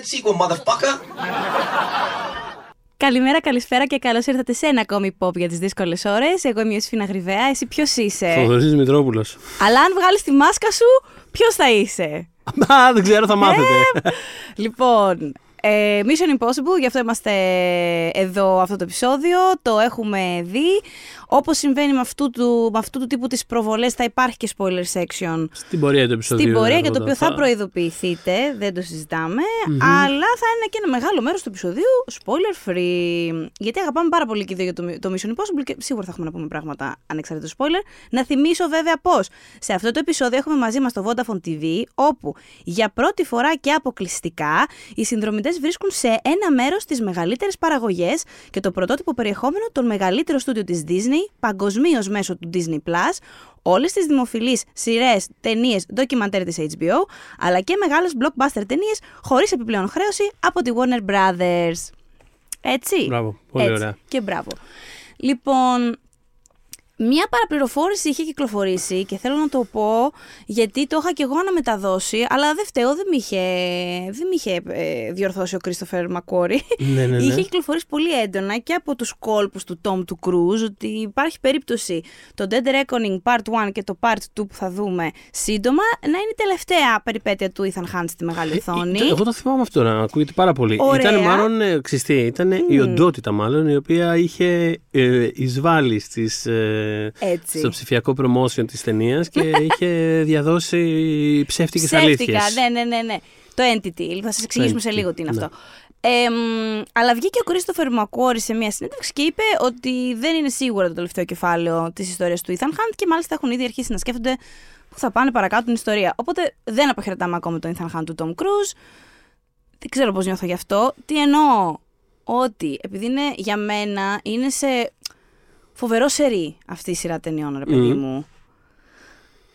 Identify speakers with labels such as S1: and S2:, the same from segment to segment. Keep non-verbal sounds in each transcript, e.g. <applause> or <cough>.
S1: that sequel, motherfucker.
S2: Καλημέρα, καλησπέρα και καλώς ήρθατε σε ένα ακόμη pop για τις δύσκολες ώρες. Εγώ είμαι η Ιωσήφινα Γρυβαία. Εσύ ποιος είσαι;
S3: Θοδωρής Δημητρόπουλος.
S2: Αλλά αν βγάλεις τη μάσκα σου, ποιος θα είσαι;
S3: Α, δεν ξέρω, θα μάθετε.
S2: Λοιπόν, ε, Mission Impossible, γι' αυτό είμαστε εδώ αυτό το επεισόδιο. Το έχουμε δει. Όπως συμβαίνει με αυτού, του, με αυτού του τύπου τις προβολές, θα υπάρχει και spoiler section.
S3: Στην πορεία του επεισοδίου.
S2: Στην πορεία για το
S3: θα-
S2: οποίο θα
S3: θα-
S2: προειδοποιηθείτε, δεν το συζητάμε. Αλλά θα είναι και ένα μεγάλο μέρος του επεισοδίου spoiler free. Γιατί αγαπάμε πάρα πολύ και οι δύο για το, το Mission Impossible και σίγουρα θα έχουμε να πούμε πράγματα ανεξαρτήτως spoiler. Να θυμίσω βέβαια πώ. Σε αυτό το επεισόδιο έχουμε μαζί μας το Vodafone TV, όπου για πρώτη φορά και αποκλειστικά οι συνδρομητέ βρίσκουν σε ένα μέρος τις μεγαλύτερες παραγωγές και το πρωτότυπο περιεχόμενο των μεγαλύτερων στούντιο της Disney παγκοσμίως μέσω του Disney Plus, όλες τις δημοφιλείς σειρές, ταινίες, ντοκιμαντέρ της HBO, αλλά και μεγάλες blockbuster ταινίες χωρίς επιπλέον χρέωση από τη Warner Brothers. Έτσι.
S3: Μπράβο, πολύ
S2: Έτσι.
S3: ωραία.
S2: Και μπράβο. Λοιπόν, Μία παραπληροφόρηση είχε κυκλοφορήσει και θέλω να το πω γιατί το είχα και εγώ αναμεταδώσει, αλλά δεν φταίω, δεν με είχε, δεν με είχε ε, διορθώσει ο Κρίστοφερ Μακόρη.
S3: Ναι, ναι, <laughs> ναι.
S2: Είχε κυκλοφορήσει πολύ έντονα και από τους κόλπους του Tom του Cruise ότι υπάρχει περίπτωση το Dead Reckoning Part 1 και το Part 2 που θα δούμε σύντομα να είναι η τελευταία περιπέτεια του Ethan Hunt στη μεγάλη οθόνη.
S3: Ε, Εγώ το θυμάμαι αυτό να ακούγεται πάρα πολύ.
S2: Ωραία.
S3: Ήταν μάλλον, ε, ξυστή, ήταν η οντότητα μάλλον η οποία είχε ε, εισβάλει στις, ε,
S2: Έτσι.
S3: στο ψηφιακό promotion της ταινίας και <laughs> είχε διαδώσει ψεύτικες
S2: Ψεύτικα,
S3: αλήθειες.
S2: ναι, ναι, ναι, ναι. Το entity. Θα σας εξηγήσουμε σε
S3: Entity,
S2: λίγο τι είναι
S3: ναι.
S2: αυτό. Ε, μ, αλλά βγήκε ο Κρίστοφερ Μακόρη σε μια συνέντευξη και είπε ότι δεν είναι σίγουρα το τελευταίο κεφάλαιο της ιστορίας του Ethan Hunt και μάλιστα έχουν ήδη αρχίσει να σκέφτονται που θα πάνε παρακάτω την ιστορία. Οπότε δεν αποχαιρετάμε ακόμα τον Ethan Hunt του Tom Cruise. Δεν ξέρω πώς νιώθω γι' αυτό. Τι εννοώ, ότι επειδή είναι για μένα είναι σε φοβερό σερί αυτή η σειρά ταινιών, ρε παιδί
S3: Μμμ.
S2: μου.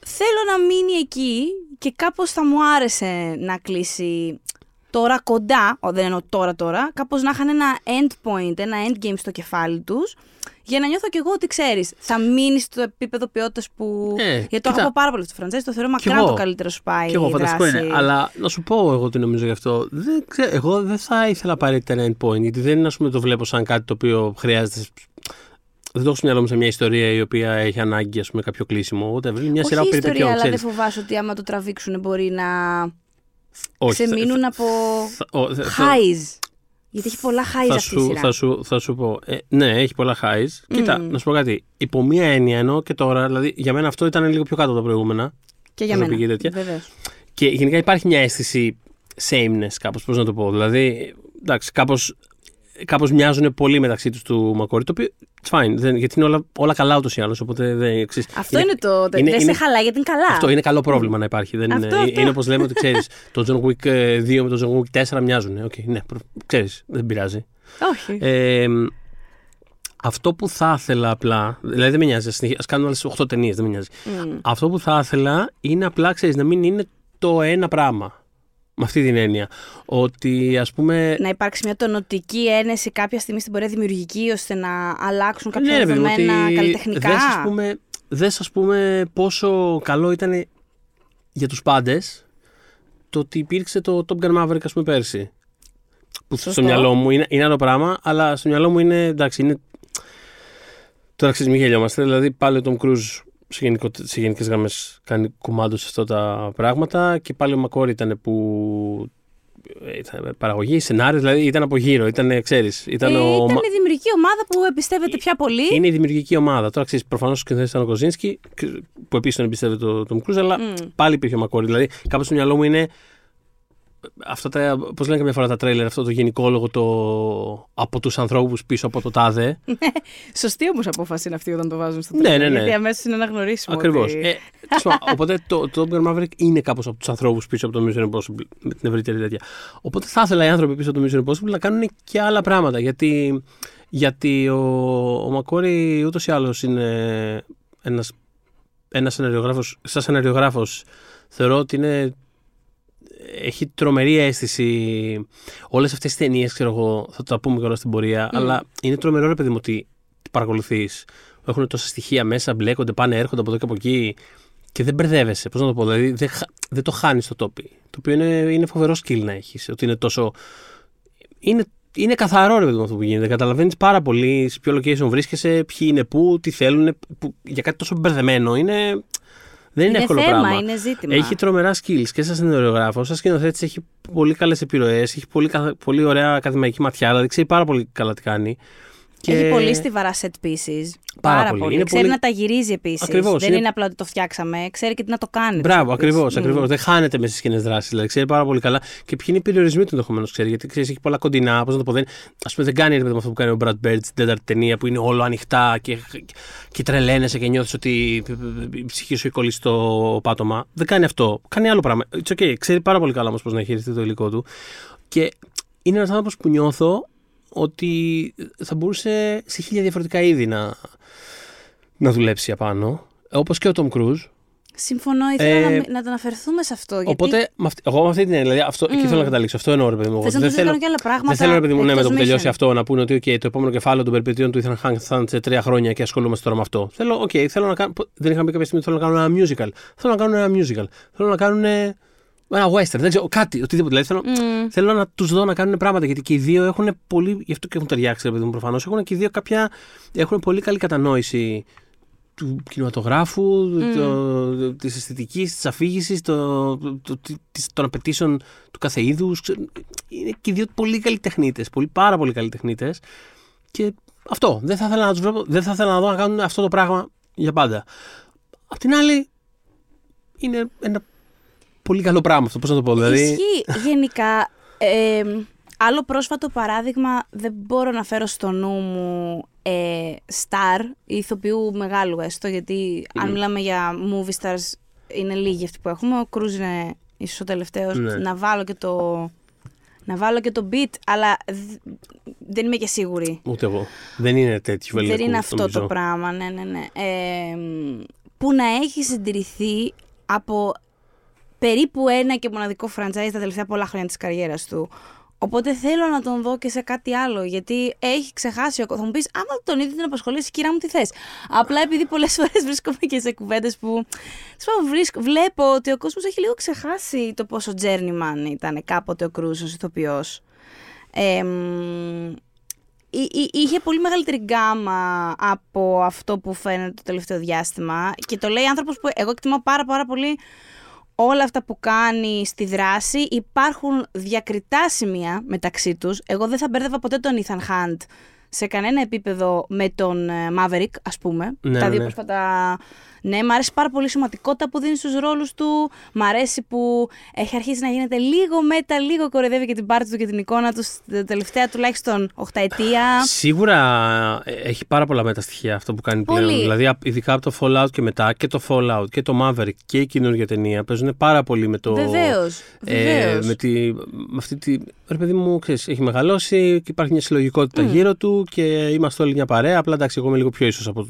S2: Θέλω να μείνει εκεί και κάπως θα μου άρεσε να κλείσει τώρα κοντά, ο, δεν εννοώ τώρα τώρα, κάπως να είχαν ένα end point, ένα endgame στο κεφάλι τους, για να νιώθω κι εγώ ότι ξέρεις, θα μείνει στο επίπεδο ποιότητας που...
S3: Ε,
S2: γιατί το
S3: κοίτα.
S2: αγαπώ πάρα πολύ αυτό το φραντζέζι, το θεωρώ
S3: Κι
S2: μακράν
S3: εγώ.
S2: το καλύτερο σου πάει
S3: Και εγώ
S2: η
S3: φανταστικό
S2: δράση.
S3: είναι. Αλλά να σου πω εγώ τι νομίζω γι' αυτό. Δεν ξέρω, εγώ δεν θα ήθελα απαραίτητα ένα endpoint, γιατί δεν είναι, ας πούμε, το βλέπω σαν κάτι το οποίο χρειάζεται. Δεν το έχω στο μυαλό μου σε μια ιστορία η οποία έχει ανάγκη ας πούμε, κάποιο κλείσιμο. Ούτε μια
S2: Όχι
S3: σειρά
S2: ιστορία,
S3: περιπετειών,
S2: αλλά δεν
S3: ξέρεις.
S2: φοβάσαι ότι άμα το τραβήξουν μπορεί να
S3: Όχι, θα-
S2: ξεμείνουν από
S3: θα- ο- θα- θα-
S2: highs. Γιατί έχει πολλά highs
S3: θα
S2: αυτή η
S3: σου,
S2: σειρά.
S3: θα, σου, θα σου πω. Ε, ναι, έχει πολλά highs. Κοίτα, να σου πω κάτι. Υπό μία έννοια ενώ και τώρα, δηλαδή για μένα αυτό ήταν λίγο πιο κάτω από τα προηγούμενα.
S2: Και για
S3: προσωπική
S2: μένα.
S3: τέτοια.
S2: Βεβαίως.
S3: Και γενικά υπάρχει μια αίσθηση sameness, κάπως, πώς να το πω. Δηλαδή, εντάξει, κάπως, κάπως μοιάζουν πολύ μεταξύ τους του Μακόρι, το οποίο, it's fine, δεν, γιατί είναι όλα, όλα καλά ούτως ή άλλως, οπότε δεν ξέρεις,
S2: Αυτό είναι, το.
S3: είναι-
S2: δεν
S3: είναι-
S2: σε χαλάει γιατί είναι καλά.
S3: Αυτό είναι καλό πρόβλημα να υπάρχει. Δεν
S2: Αυτό,
S3: είναι,
S2: αυτό.
S3: είναι όπως λέμε ότι ξέρεις, το John Wick ε, 2 με το John Wick 4 μοιάζουν. Okay, ναι, προ- ξέρεις, δεν πειράζει.
S2: Όχι.
S3: Ε, αυτό που θα ήθελα απλά, δηλαδή δεν με νοιάζει, ας συνεχί- ας κάνουμε άλλες 8 ταινίες, δεν με νοιάζει.
S2: Μμ.
S3: Αυτό που θα ήθελα είναι απλά, ξέρεις, να μην είναι το ένα πράγμα. Με αυτή την έννοια. Ότι ας πούμε.
S2: να υπάρξει μια τονοτική ένεση κάποια στιγμή στην πορεία δημιουργική ώστε να αλλάξουν κάποια
S3: ναι, ρε παιδί μου,
S2: δεδομένα
S3: ότι
S2: καλλιτεχνικά;
S3: Δες, ας πούμε, δες, ας πούμε πόσο καλό ήταν για τους πάντες το ότι υπήρξε το Top Gun Maverick ας πούμε πέρσι. Που
S2: Σωστό.
S3: στο μυαλό μου είναι, είναι άλλο πράγμα, αλλά στο μυαλό μου είναι εντάξει, είναι. Τώρα ξέρεις, μην γελιόμαστε. Δηλαδή, πάλι ο Tom Cruise σε, γενικό, σε γενικές γραμμές κάνει κουμάντο σε αυτά τα πράγματα και πάλι ο Μακόρι ήταν που. ε, Ήταν παραγωγή, σενάριο, δηλαδή ήταν από γύρω. Ήταν, ξέρεις, ήταν
S2: Ε,
S3: ο,
S2: ήταν
S3: Μα-
S2: η δημιουργική ομάδα που εμπιστεύεται πια πολύ.
S3: είναι η δημιουργική ομάδα. Τώρα ξέρεις, προφανώς ο σκηνοθέτη ήταν ο Κοζίνσκι, που επίσης τον εμπιστεύεται το Tom Cruise, αλλά
S2: Μμ.
S3: πάλι υπήρχε ο Μακόρι. Δηλαδή, κάπως στο μυαλό μου είναι. Αυτά τα, πώς λένε καμιά φορά τα τρέιλερ, αυτό το γενικόλογο το, από τους ανθρώπους πίσω από το τάδε. <laughs>
S2: Σωστή όμως απόφαση είναι αυτή όταν το βάζουν στο
S3: Ναι,
S2: τρailer,
S3: ναι, ναι.
S2: Γιατί αμέσως είναι αναγνωρίσιμο.
S3: Ακριβώς.
S2: Ότι...
S3: Ε, τέλος πάντων, οπότε το, το Top Gun Maverick είναι κάπως από τους ανθρώπους πίσω από το Mission Impossible, με την ευρύτερη τέτοια. Οπότε θα ήθελα οι άνθρωποι πίσω από το Mission Impossible να κάνουν και άλλα πράγματα, γιατί, γιατί ο, ο Μακόρι ούτως ή άλλως είναι ένας, ένας σεναριογράφος, σαν σεναριογράφος θεωρώ ότι είναι έχει τρομερή αίσθηση. Όλες αυτές τις ταινίες, ξέρω εγώ, θα τα πούμε κιόλας στην πορεία, αλλά είναι τρομερό ρε παιδί μου ότι παρακολουθείς. Έχουν τόσα στοιχεία μέσα, μπλέκονται, πάνε, έρχονται από εδώ και από εκεί. και δεν μπερδεύεσαι. Πώς να το πω, δηλαδή δεν, χα- δεν το χάνεις το τοπί. Το οποίο είναι, είναι φοβερό skill να έχεις. Ότι είναι τόσο. Είναι, είναι καθαρό ρε παιδί μου αυτό που γίνεται. Καταλαβαίνεις πάρα πολύ σε ποιο location βρίσκεσαι, ποιοι είναι πού, τι θέλουν. Που, για κάτι τόσο μπερδεμένο είναι. Δεν είναι,
S2: Είναι
S3: εύκολο
S2: θέμα,
S3: πράγμα.
S2: είναι ζήτημα.
S3: Έχει τρομερά skills και σαν σενεριογράφο, σαν σκηνοθέτης έχει πολύ καλές επιρροές, έχει πολύ, καθ- πολύ ωραία ακαδημαϊκή ματιά, δηλαδή ξέρει πάρα πολύ καλά τι κάνει.
S2: Έχει πολύ στιβαρά set pieces.
S3: Πάρα
S2: Πάρα,
S3: πολύ.
S2: πολύ.
S3: Είναι
S2: Ξέρει
S3: πολύ-
S2: να τα γυρίζει επίσης.
S3: Ακριβώς,
S2: Δεν
S3: είναι-
S2: είναι... απλά ότι το φτιάξαμε. Ξέρει και τι να το κάνεις.
S3: Μπράβο,
S2: το set piece.
S3: ακριβώς.
S2: Μμ.
S3: Ακριβώς. Δεν χάνεται μέσα στις κοινέ δράσει. Δηλαδή, ξέρει πάρα πολύ καλά και ποιοι είναι οι περιορισμοί του ενδεχομένως. Ξέρει, γιατί ξέρεις, έχει πολλά κοντινά. Πώς να το πω, δεν, ας πούμε, δεν κάνει ρε παιδί μου αυτό που κάνει ο Brad Bird στην τέταρτη ταινία που είναι όλο ανοιχτά και, και τρελαίνεσαι και νιώθεις ότι η ψυχή σου έχει κολλήσει στο πάτωμα. Δεν κάνει αυτό. Κάνει άλλο πράγμα. It's okay. Ξέρει πάρα πολύ καλά όμως πώς να χειριστεί το υλικό του. Και είναι ένας άνθρωπος που νιώθω ότι θα μπορούσε σε χίλια διαφορετικά είδη να, να δουλέψει απάνω. Όπως και ο Tom Cruise.
S2: Συμφωνώ, ήθελα
S3: Ε,
S2: να, να το αναφερθούμε σε αυτό. Γιατί
S3: Οπότε, με αυτή, εγώ με αυτή την έννοια, δηλαδή, αυτό, εκεί
S2: Μμ.
S3: θέλω να καταλήξω. Αυτό εννοώ, ρε παιδί μου.
S2: θες να
S3: δεν
S2: τους
S3: θέλω,
S2: κάνω και άλλα πράγματα.
S3: δεν θέλω, ρε παιδί μου, ναι, με
S2: εκτός
S3: το που τελειώσει
S2: mission.
S3: αυτό να πούνε ότι okay, το επόμενο κεφάλαιο των περιπετειών του Ethan Hunt θα είναι σε τρία χρόνια και ασχολούμαστε τώρα με αυτό. Θέλω, okay, θέλω να κάνω. Δεν είχαμε κάποια στιγμή ότι θέλω να κάνουν ένα musical. Θέλω να κάνουν ένα musical. Θέλω να κάνουν ένα western. Δεν ξέρω, κάτι, οτιδήποτε. Δηλαδή, θέλω,
S2: Μμ.
S3: θέλω να τους δω να κάνουν πράγματα γιατί και οι δύο έχουν πολύ. Γι' αυτό και έχουν ταιριάξει, ρε παιδί μου, προφανώς. Έχουν και οι δύο κάποια. Έχουν πολύ καλή κατανόηση του κινηματογράφου, το, της αισθητικής, της αφήγησης, το, το, το- της- των απαιτήσεων του κάθε είδους. Ξέ- Είναι και οι δύο πολύ καλλιτεχνίτες, πολύ, πάρα πολύ καλλιτεχνίτες. Και αυτό, δεν θα ήθελα να τους βλέπω, δεν θα ήθελα να δω να κάνουν αυτό το πράγμα για πάντα. Απ' την άλλη, είναι ένα πολύ καλό πράγμα αυτό, πώς να το πω. Δηλαδή,
S2: Ισχύει γενικά. ε, άλλο πρόσφατο παράδειγμα δεν μπορώ να φέρω στο νου μου ε, star, ηθοποιού μεγάλου έστω, γιατί αν μιλάμε για movie stars είναι λίγοι αυτοί που έχουμε. Ο Κρούζ είναι ίσως ο τελευταίος.
S3: Ναι.
S2: Να βάλω και το... Να βάλω και το beat, αλλά δ- δεν είμαι και σίγουρη.
S3: ούτε εγώ. Δεν είναι τέτοιο
S2: Δεν
S3: βεληνικού,
S2: είναι αυτό
S3: νομίζω.
S2: το πράγμα, ναι, ναι, ναι. Ε, μ, που να έχει συντηρηθεί από περίπου ένα και μοναδικό franchise τα τελευταία πολλά χρόνια της καριέρας του. Οπότε θέλω να τον δω και σε κάτι άλλο, γιατί έχει ξεχάσει ο κόσμος. Θα μου πεις, άμα τον είδε την απασχολήσει, κυρία μου, τι θες. Απλά επειδή πολλές <laughs> φορές βρίσκομαι και σε κουβέντες που σου πω, βρίσκω, βλέπω ότι ο κόσμος έχει λίγο ξεχάσει το πόσο journeyman ήταν κάποτε ο Κρούζ ως ηθοποιός. Ε, μ, εί- εί- είχε πολύ μεγαλύτερη γκάμα από αυτό που φαίνεται το τελευταίο διάστημα και το λέει άνθρωπος που εγώ εκτιμώ πάρα πάρα πολύ όλα αυτά που κάνει στη δράση υπάρχουν διακριτά σημεία μεταξύ τους. Εγώ δεν θα μπέρδευα ποτέ τον Ethan Hunt σε κανένα επίπεδο με τον ε, Maverick, ας πούμε.
S3: Ναι,
S2: Τα δύο
S3: ναι.
S2: πρόσφατα... Ναι, μ' αρέσει πάρα πολύ η σωματικότητα που δίνει στους ρόλους του. Μ' αρέσει που έχει αρχίσει να γίνεται λίγο μέτα, λίγο κοροϊδεύει και την πάρτη του και την εικόνα του στα τελευταία τουλάχιστον οχταετία.
S3: Σίγουρα ε, έχει πάρα πολλά μεταστοιχεία αυτό που κάνει πλέον.
S2: Πολύ.
S3: Δηλαδή, απ- ειδικά από το Fallout και μετά και το Fallout και το Maverick και η καινούργια ταινία παίζουν πάρα πολύ με το.
S2: Βεβαίως,
S3: ε,
S2: βεβαίως.
S3: με, τη, με αυτή τη. Ρε παιδί μου, ξέρεις, έχει μεγαλώσει και υπάρχει μια συλλογικότητα γύρω του και είμαστε όλοι μια παρέα. Απλά εντάξει, εγώ είμαι λίγο πιο ίσως από.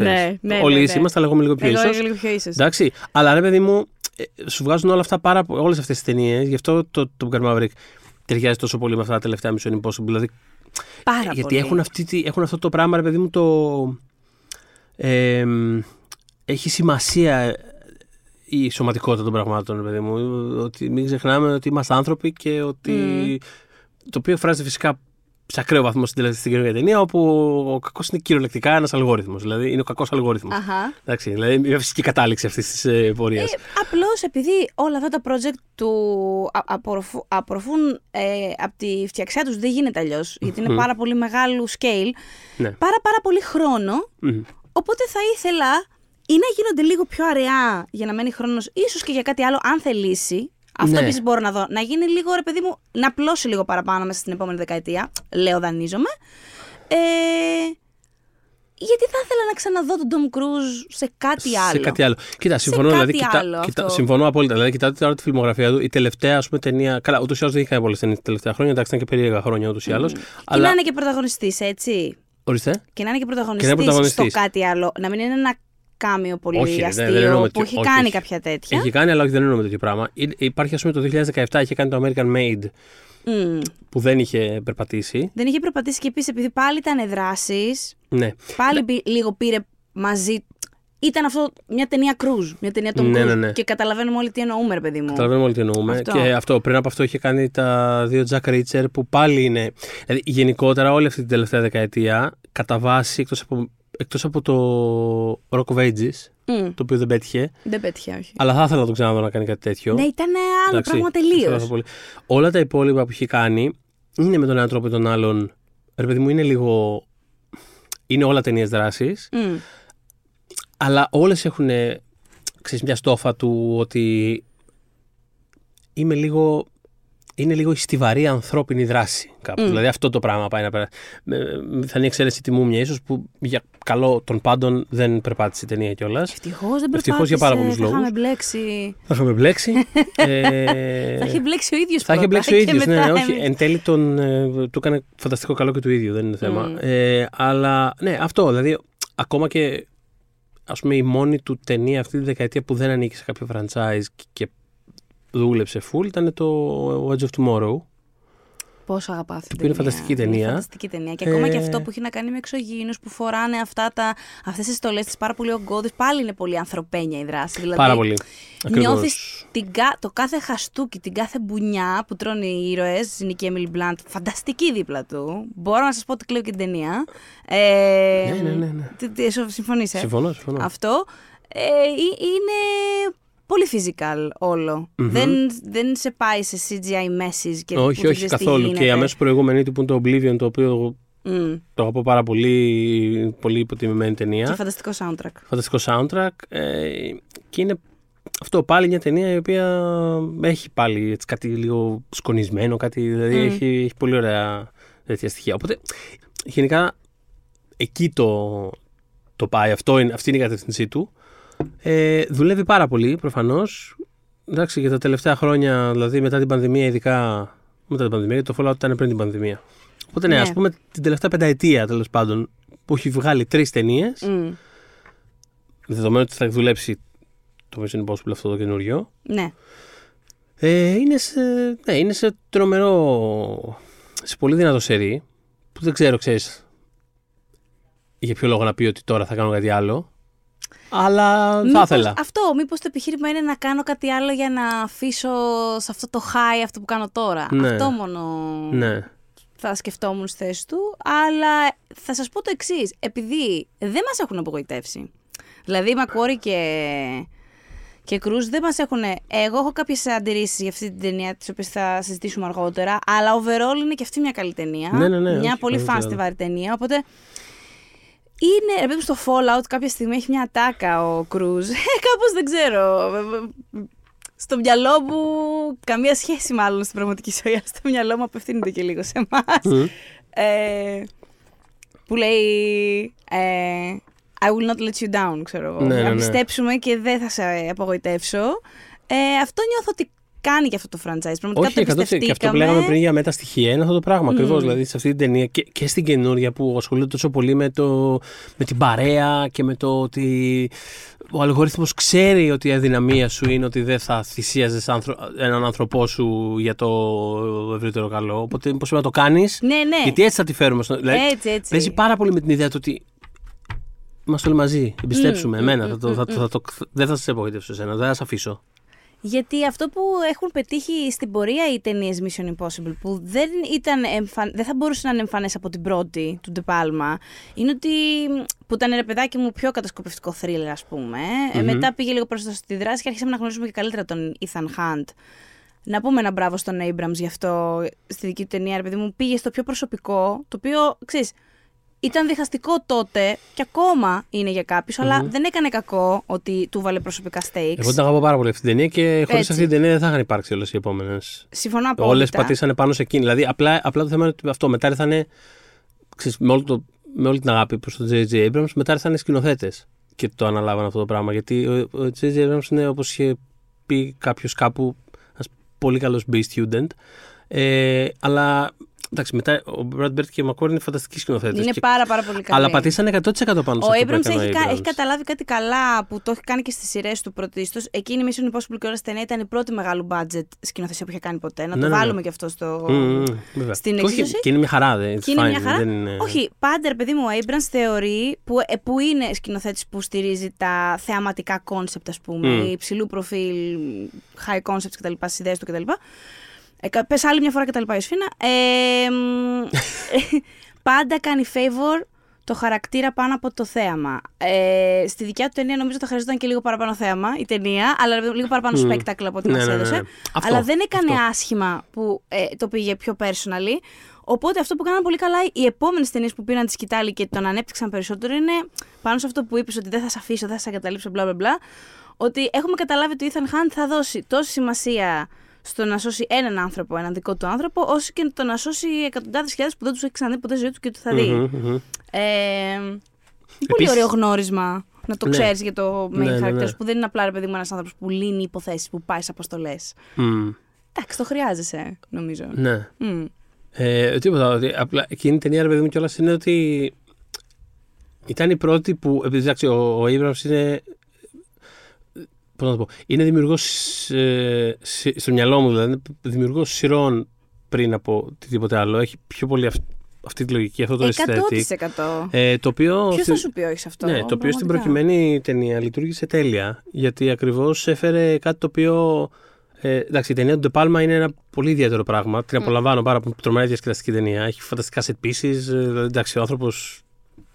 S3: Ξέρεις,
S2: Ναι, ναι,
S3: όλοι
S2: ναι,
S3: ίσοι
S2: ναι.
S3: είμαστε, αλλά εγώ είμαι λίγο πιο
S2: Εγώ
S3: ίσω.
S2: είμαι λίγο πιο ίσως.
S3: Εντάξει. Αλλά ρε παιδί μου, ε, σου βγάζουν όλα αυτά πάρα όλες αυτές τις ταινίες. Γι' αυτό το, το Gun Maverick ταιριάζει τόσο πολύ με αυτά τα τελευταία Mission Impossible. Δηλαδή,
S2: Πάρα
S3: γιατί
S2: πολύ.
S3: έχουν, αυτή, τη- έχουν αυτό το πράγμα, ρε παιδί μου, το. ε, μ, έχει σημασία η σωματικότητα των πραγμάτων, ρε παιδί μου. Ότι μην ξεχνάμε ότι είμαστε άνθρωποι και ότι. Το οποίο εκφράζεται φυσικά σε ακραίο βαθμό στην τελευταία στην καινούργια ταινία, όπου ο κακός είναι κυριολεκτικά ένας αλγόριθμος. Δηλαδή είναι ο κακός αλγόριθμος.
S2: Αχα.
S3: Εντάξει, δηλαδή είναι μια φυσική κατάληξη αυτής της ε, πορείας.
S2: Ε, απλώς επειδή όλα αυτά τα project του α- απορροφού- απορροφούν ε, από τη φτιαξιά τους δεν γίνεται αλλιώς, γιατί είναι πάρα πολύ μεγάλου scale,
S3: ναι.
S2: πάρα πάρα πολύ χρόνο,
S3: Μμμ.
S2: οπότε θα ήθελα ή να γίνονται λίγο πιο αραιά για να μένει χρόνος, ίσως και για κάτι άλλο αν θελήσει, αυτό
S3: Ναι.
S2: επίσης μπορώ να δω. Να γίνει λίγο, ρε παιδί μου, να πλώσει λίγο παραπάνω μέσα στην επόμενη δεκαετία. Λέω, δανείζομαι. Ε, γιατί θα ήθελα να ξαναδώ τον Tom Cruise σε κάτι άλλο;
S3: Σε κάτι άλλο. Κοίτα, συμφωνώ.
S2: κάτι
S3: δηλαδή, κοιτά,
S2: άλλο
S3: κοιτά,
S2: αυτό.
S3: συμφωνώ απόλυτα. Δηλαδή, κοιτάτε τώρα τη φιλμογραφία του. Η τελευταία ας πούμε, ταινία. Καλά, ούτως ή άλλως δεν είχε κάνει πολλές ταινίες τα τελευταία χρόνια. Εντάξει, ήταν και περίεργα χρόνια ούτως ή άλλως.
S2: Και
S3: Αλλά.
S2: να είναι και πρωταγωνιστής, έτσι.
S3: Ορίστε.
S2: Και να είναι και
S3: Και να
S2: πρωταγωνιστής,
S3: είναι πρωταγωνιστής.
S2: στο κάτι άλλο. Να μην είναι ένα κάμιο πολύ
S3: Όχι, ρε,
S2: αστείο
S3: δεν- δεν εννοούμε
S2: που
S3: τέτοιο-
S2: έχει
S3: όχι,
S2: κάνει
S3: όχι.
S2: κάποια τέτοια.
S3: Έχει κάνει, αλλά όχι, δεν εννοούμε τέτοιο πράγμα. Είναι- Υπάρχει, ας πούμε, το 2017 είχε κάνει το American Made
S2: Μμ.
S3: που δεν είχε περπατήσει.
S2: Δεν είχε προπατήσει και επίσης επειδή πάλι ήταν δράσεις.
S3: Ναι.
S2: Πάλι πη- λίγο πήρε μαζί ήταν αυτό μια ταινία cruise, μια ταινία των
S3: Ναι,
S2: cruise.
S3: ναι, ναι.
S2: Και καταλαβαίνουμε όλοι τι εννοούμε, ρε παιδί μου.
S3: Καταλαβαίνουμε όλοι τι εννοούμε.
S2: Αυτό.
S3: Και αυτό, πριν από αυτό είχε κάνει τα δύο Jack Reacher που πάλι είναι. Δηλαδή, γενικότερα όλη αυτή την τελευταία δεκαετία, κατά βάση, εκτός από, εκτός από το Rock of Ages,
S2: Μμ,
S3: το οποίο δεν πέτυχε,
S2: δεν πέτυχε, όχι.
S3: αλλά θα ήθελα να το ξαναδώ να κάνει κάτι τέτοιο.
S2: Ναι, ήταν άλλο
S3: Εντάξει,
S2: πράγμα
S3: ήθελα
S2: τελείω.
S3: πάρα πολύ. Όλα τα υπόλοιπα που έχει κάνει είναι με τον έναν τρόπο ή τον άλλον. Ρε παιδί μου, είναι λίγο. Είναι όλα ταινίες δράσης, αλλά όλες έχουν ξέρεις, μια στόφα του ότι είμαι λίγο. Είναι λίγο η στιβαρή ανθρώπινη δράση κάπου.
S2: Μμ.
S3: Δηλαδή αυτό το πράγμα πάει να περάσει. Θα είναι η εξαίρεση τη Μούμια, ίσως που για καλό των πάντων δεν περπάτησε η ταινία κιόλας.
S2: Ευτυχώς δεν περπάτησε.
S3: Ευτυχώς για πάρα πολλούς
S2: θα Είχαμε
S3: λόγους.
S2: μπλέξει.
S3: Θα είχαμε μπλέξει. <laughs> ε,
S2: Θα είχε μπλέξει ο ίδιος
S3: θα είχε μπλέξει ο ίδιος. Ναι, όχι.
S2: Εμείς.
S3: Εν τέλει τον, ε, του έκανε φανταστικό καλό και του ίδιου, δεν είναι θέμα.
S2: Μμ.
S3: Ε, αλλά ναι, αυτό. Δηλαδή, ακόμα και ας πούμε, η μόνη του ταινία αυτή τη δεκαετία που δεν ανήκει σε κάποιο franchise και, και δούλεψε full ήταν το Edge of Tomorrow.
S2: Πόσο αγαπάω αυτή
S3: Το
S2: την
S3: οποίο είναι φανταστική ταινία.
S2: Είναι φανταστική ταινία. Και ακόμα και
S3: Ε,
S2: αυτό που έχει να κάνει με εξωγήινους που φοράνε αυτά τα, αυτές τις στολές τις πάρα πολύ ογκώδεις, πάλι είναι πολύ ανθρωπένια η δράση. Δηλαδή,
S3: Πάρα πολύ. Ακριβώς.
S2: Νιώθεις την, κα- το κάθε χαστούκι, την κάθε μπουνιά που τρώνε οι ήρωες, η Νική Emily Blunt, φανταστική δίπλα του. Μπορώ να σας πω ότι κλαίω και την ταινία. Ε,
S3: Ναι, ναι, ναι, ναι.
S2: τι- τι- εσύ Συμφωνείς, ε;
S3: Συμφωνώ, συμφωνώ.
S2: Αυτό ε, ε, είναι πολύ physical όλο. δεν, δεν σε πάει σε CGI messes και που
S3: όχι,
S2: δεν
S3: όχι
S2: ξέρεις τι
S3: καθόλου. Και η
S2: γίνεται.
S3: αμέσως προηγούμενη του που είναι το Oblivion, το οποίο
S2: Μμ.
S3: το αγαπώ πάρα πολύ, πολύ υποτιμημένη ταινία.
S2: Και φανταστικό soundtrack.
S3: φανταστικό soundtrack ε, και είναι αυτό πάλι μια ταινία η οποία έχει πάλι έτσι, κάτι λίγο σκονισμένο, κάτι, δηλαδή
S2: Μμ.
S3: έχει, έχει πολύ ωραία τέτοια στοιχεία. Οπότε γενικά εκεί το, το πάει, αυτό είναι, αυτή είναι η κατεύθυνσή του. Ε, δουλεύει πάρα πολύ προφανώς. Εντάξει, για τα τελευταία χρόνια, δηλαδή μετά την πανδημία, ειδικά μετά την πανδημία, γιατί το Fallout ήταν πριν την πανδημία. Οπότε ναι,
S2: Ναι.
S3: ας πούμε την τελευταία πενταετία τέλος πάντων που έχει βγάλει τρεις ταινίες.
S2: Μμ.
S3: Δεδομένου ότι θα δουλέψει το Mission Impossible αυτό το καινούριο.
S2: Ναι.
S3: Ε, είναι, σε, ναι, είναι σε τρομερό. σε πολύ δυνατό σερί. Που δεν ξέρω, ξέρεις. Για ποιο λόγο να πει ότι τώρα θα κάνω κάτι άλλο. Αλλά θα
S2: Μήπως-
S3: ήθελα.
S2: Αυτό, μήπως το επιχείρημα είναι να κάνω κάτι άλλο για να αφήσω σε αυτό το high αυτό που κάνω τώρα.
S3: Ναι.
S2: Αυτό μόνο
S3: Ναι.
S2: θα σκεφτόμουν στη θέση του. Αλλά θα σας πω το εξής. Επειδή δεν μας έχουν απογοητεύσει. Δηλαδή, Μακουόρι και, και Κρούζ δεν μας έχουν... Εγώ έχω κάποιες αντιρρήσεις για αυτή την ταινία, τις οποίες θα συζητήσουμε αργότερα. Αλλά overall είναι και αυτή μια καλή ταινία.
S3: Ναι, ναι, ναι,
S2: Μια
S3: όχι,
S2: πολύ
S3: δεν ξέρω.
S2: φαν ταινία. Οπότε είναι, ρε παιδί μου, στο Fallout κάποια στιγμή έχει μια ατάκα ο Κρούζ. Κάπως δεν ξέρω. Στο μυαλό μου, καμία σχέση μάλλον στην πραγματική ζωή, αλλά στο μυαλό μου απευθύνεται και λίγο σε εμάς.
S3: Μμ.
S2: Ε, που λέει ε, I will not let you down, ξέρω εγώ.
S3: Ναι, ναι,
S2: να
S3: ναι.
S2: πιστέψουμε και δεν θα σε απογοητεύσω. Ε, αυτό νιώθω ότι κάνει και αυτό το franchise. Πραγματικά
S3: Όχι,
S2: το
S3: 100%. Και αυτό που λέγαμε πριν για μεταστοιχεία είναι αυτό το πράγμα.
S2: Μμμ.
S3: Ακριβώς. Δηλαδή σε αυτή την ταινία και, και στην καινούρια που ασχολούνται τόσο πολύ με, το, με την παρέα και με το ότι ο αλγόριθμος ξέρει ότι η αδυναμία σου είναι ότι δεν θα θυσίαζες άνθρω- έναν άνθρωπό σου για το ευρύτερο καλό. Οπότε πώς πρέπει να το κάνεις.
S2: Ναι, ναι.
S3: Γιατί έτσι θα τη φέρουμε. Στο... Δηλαδή,
S2: Έτσι, έτσι.
S3: παίζει πάρα πολύ με την ιδέα του ότι είμαστε όλοι μαζί. Εμπιστέψουμε.
S2: Μμ,
S3: εμένα.
S2: μμ,
S3: θα το, θα, το- θα το, δεν θα σε απογοητεύσω εσένα. Δεν θα σε αφήσω.
S2: Γιατί αυτό που έχουν πετύχει στην πορεία οι ταινίες Mission Impossible, που δεν, ήταν εμφαν... δεν θα μπορούσε να είναι εμφανές από την πρώτη του Ντεπάλμα, είναι ότι. που ήταν ρε παιδάκι μου πιο κατασκοπευτικό θρύλερ, ας πούμε. Ε,
S3: Μμμ.
S2: μετά πήγε λίγο προ στη δράση και άρχισαμε να γνωρίζουμε και καλύτερα τον Ethan Hunt. Να πούμε ένα μπράβο στον Abrams γι' αυτό στη δική του ταινία, ρε παιδί μου. Πήγε στο πιο προσωπικό, το οποίο ξέρεις. Ήταν διχαστικό τότε και ακόμα είναι για κάποιους, αλλά δεν έκανε κακό ότι του βάλε προσωπικά stakes.
S3: Εγώ την αγαπώ πάρα πολύ αυτή την ταινία και χωρίς
S2: Έτσι.
S3: αυτή την ταινία δεν θα είχαν υπάρξει όλες οι επόμενες.
S2: Συμφωνώ απόλυτα.
S3: Όλες πατήσανε πάνω σε εκείνη. Δηλαδή, απλά, απλά το θέμα είναι ότι αυτό μετά ήρθανε. Ξέρεις, με, όλο το, με όλη την αγάπη προς τον J.J. Abrams, μετά ήρθανε σκηνοθέτες και το αναλάβανε αυτό το πράγμα. Γιατί ο, ο J.J. Abrams είναι όπως είχε πει κάποιος κάπου, ένας πολύ καλός B student. Ε, αλλά Εντάξει, μετά ο Brad Bird και ο McQuarrie είναι φανταστικοί σκηνοθέτες.
S2: Είναι πάρα, πάρα πολύ καλή.
S3: Αλλά πατήσανε 100% πάνω σε
S2: Ο
S3: αυτό που
S2: Abrams
S3: έκανε
S2: έχει,
S3: ο
S2: κα-
S3: Abrams.
S2: έχει καταλάβει κάτι καλά που το έχει κάνει και στις σειρές του πρωτίστως. Εκείνη η Mission Impossible και όλα ταινία ήταν η πρώτη μεγάλου budget σκηνοθεσία που είχε κάνει ποτέ. Να
S3: Ναι,
S2: το
S3: ναι, ναι.
S2: βάλουμε και αυτό στο.
S3: Μμ, μμ, βέβαια.
S2: στην
S3: Και όχι,
S2: εξίσωση.
S3: Και είναι μια χαρά. δεν-
S2: Και είναι
S3: it's
S2: μια
S3: fine,
S2: χαρά.
S3: δεν είναι-
S2: Όχι, πάντα ρε παιδί μου, ο Abrams θεωρεί που, ε, που είναι σκηνοθέτης που στηρίζει τα θεαματικά concept, ας πούμε,
S3: Μμ.
S2: υψηλού προφίλ, high concepts κτλ. στις ιδέες του κτλ. Ε, κα- πες άλλη μια φορά κτλ. η Σφίνα. Ε, μ, <laughs> πάντα κάνει favor το χαρακτήρα πάνω από το θέαμα. Ε, στη δικιά του ταινία νομίζω θα χρειαζόταν και λίγο παραπάνω θέαμα η ταινία, αλλά λίγο παραπάνω
S3: Μμ.
S2: spectacle από ό,τι
S3: Ναι,
S2: μας
S3: ναι, ναι,
S2: έδωσε.
S3: ναι. Αυτό,
S2: αλλά δεν έκανε
S3: αυτό.
S2: άσχημα που ε, το πήγε πιο personally. Οπότε αυτό που κάνανε πολύ καλά οι επόμενες ταινίες που πήραν τη σκητάλη και τον ανέπτυξαν περισσότερο είναι πάνω σε αυτό που είπες ότι δεν θα σε αφήσω, δεν θα σε εγκαταλείψω, μπλα μπλα μπλα. Ότι έχουμε καταλάβει ότι ο Ethan Hunt θα δώσει τόση σημασία στο να σώσει έναν άνθρωπο, έναν δικό του άνθρωπο, όσο και το να σώσει εκατοντάδες χιλιάδες που δεν τους έχει ξαναδεί ποτέ στη ζωή του και του θα δει.
S3: Μμμ, μμμ.
S2: Ε, είναι πολύ
S3: Επίσης-
S2: ωραίο γνώρισμα να το
S3: Ναι.
S2: ξέρεις για το main
S3: Ναι, ναι,
S2: character
S3: ναι.
S2: σου, που δεν είναι απλά ρε παιδί μου ένας άνθρωπος που λύνει υποθέσεις, που πάει σε αποστολές.
S3: Μμ,
S2: Εντάξει, το χρειάζεσαι, νομίζω.
S3: Ναι.
S2: Μμ.
S3: Ε, τίποτα. Ότι απλά εκείνη η ταινία, ρε παιδί μου, κιόλας είναι ότι ήταν η πρώτη που. Επειδή εντάξει, ο, ο Abrams είναι. Πώς να το πω. Είναι δημιουργός. Ε, σι- στο μυαλό μου δηλαδή. Δημιουργός σειρών πριν από οτιδήποτε άλλο. Έχει πιο πολύ αυ- αυτή τη λογική, αυτό το aesthetic.
S2: 100%.
S3: Ε, το οποίο.
S2: Ποιος θα σου πει όχι σε αυτό;
S3: Ναι, το οποίο στην
S2: πραγματικά.
S3: προκειμένη ταινία λειτουργήσε τέλεια. Γιατί ακριβώς έφερε κάτι το οποίο. Ε, εντάξει, η ταινία του Ντεπάλμα είναι ένα πολύ ιδιαίτερο πράγμα. Την απολαμβάνω πάρα πολύ. Τρομερά διασκεδαστική ταινία. Έχει φανταστικά set pieces. ε, δηλαδή, εντάξει, ο άνθρωπος.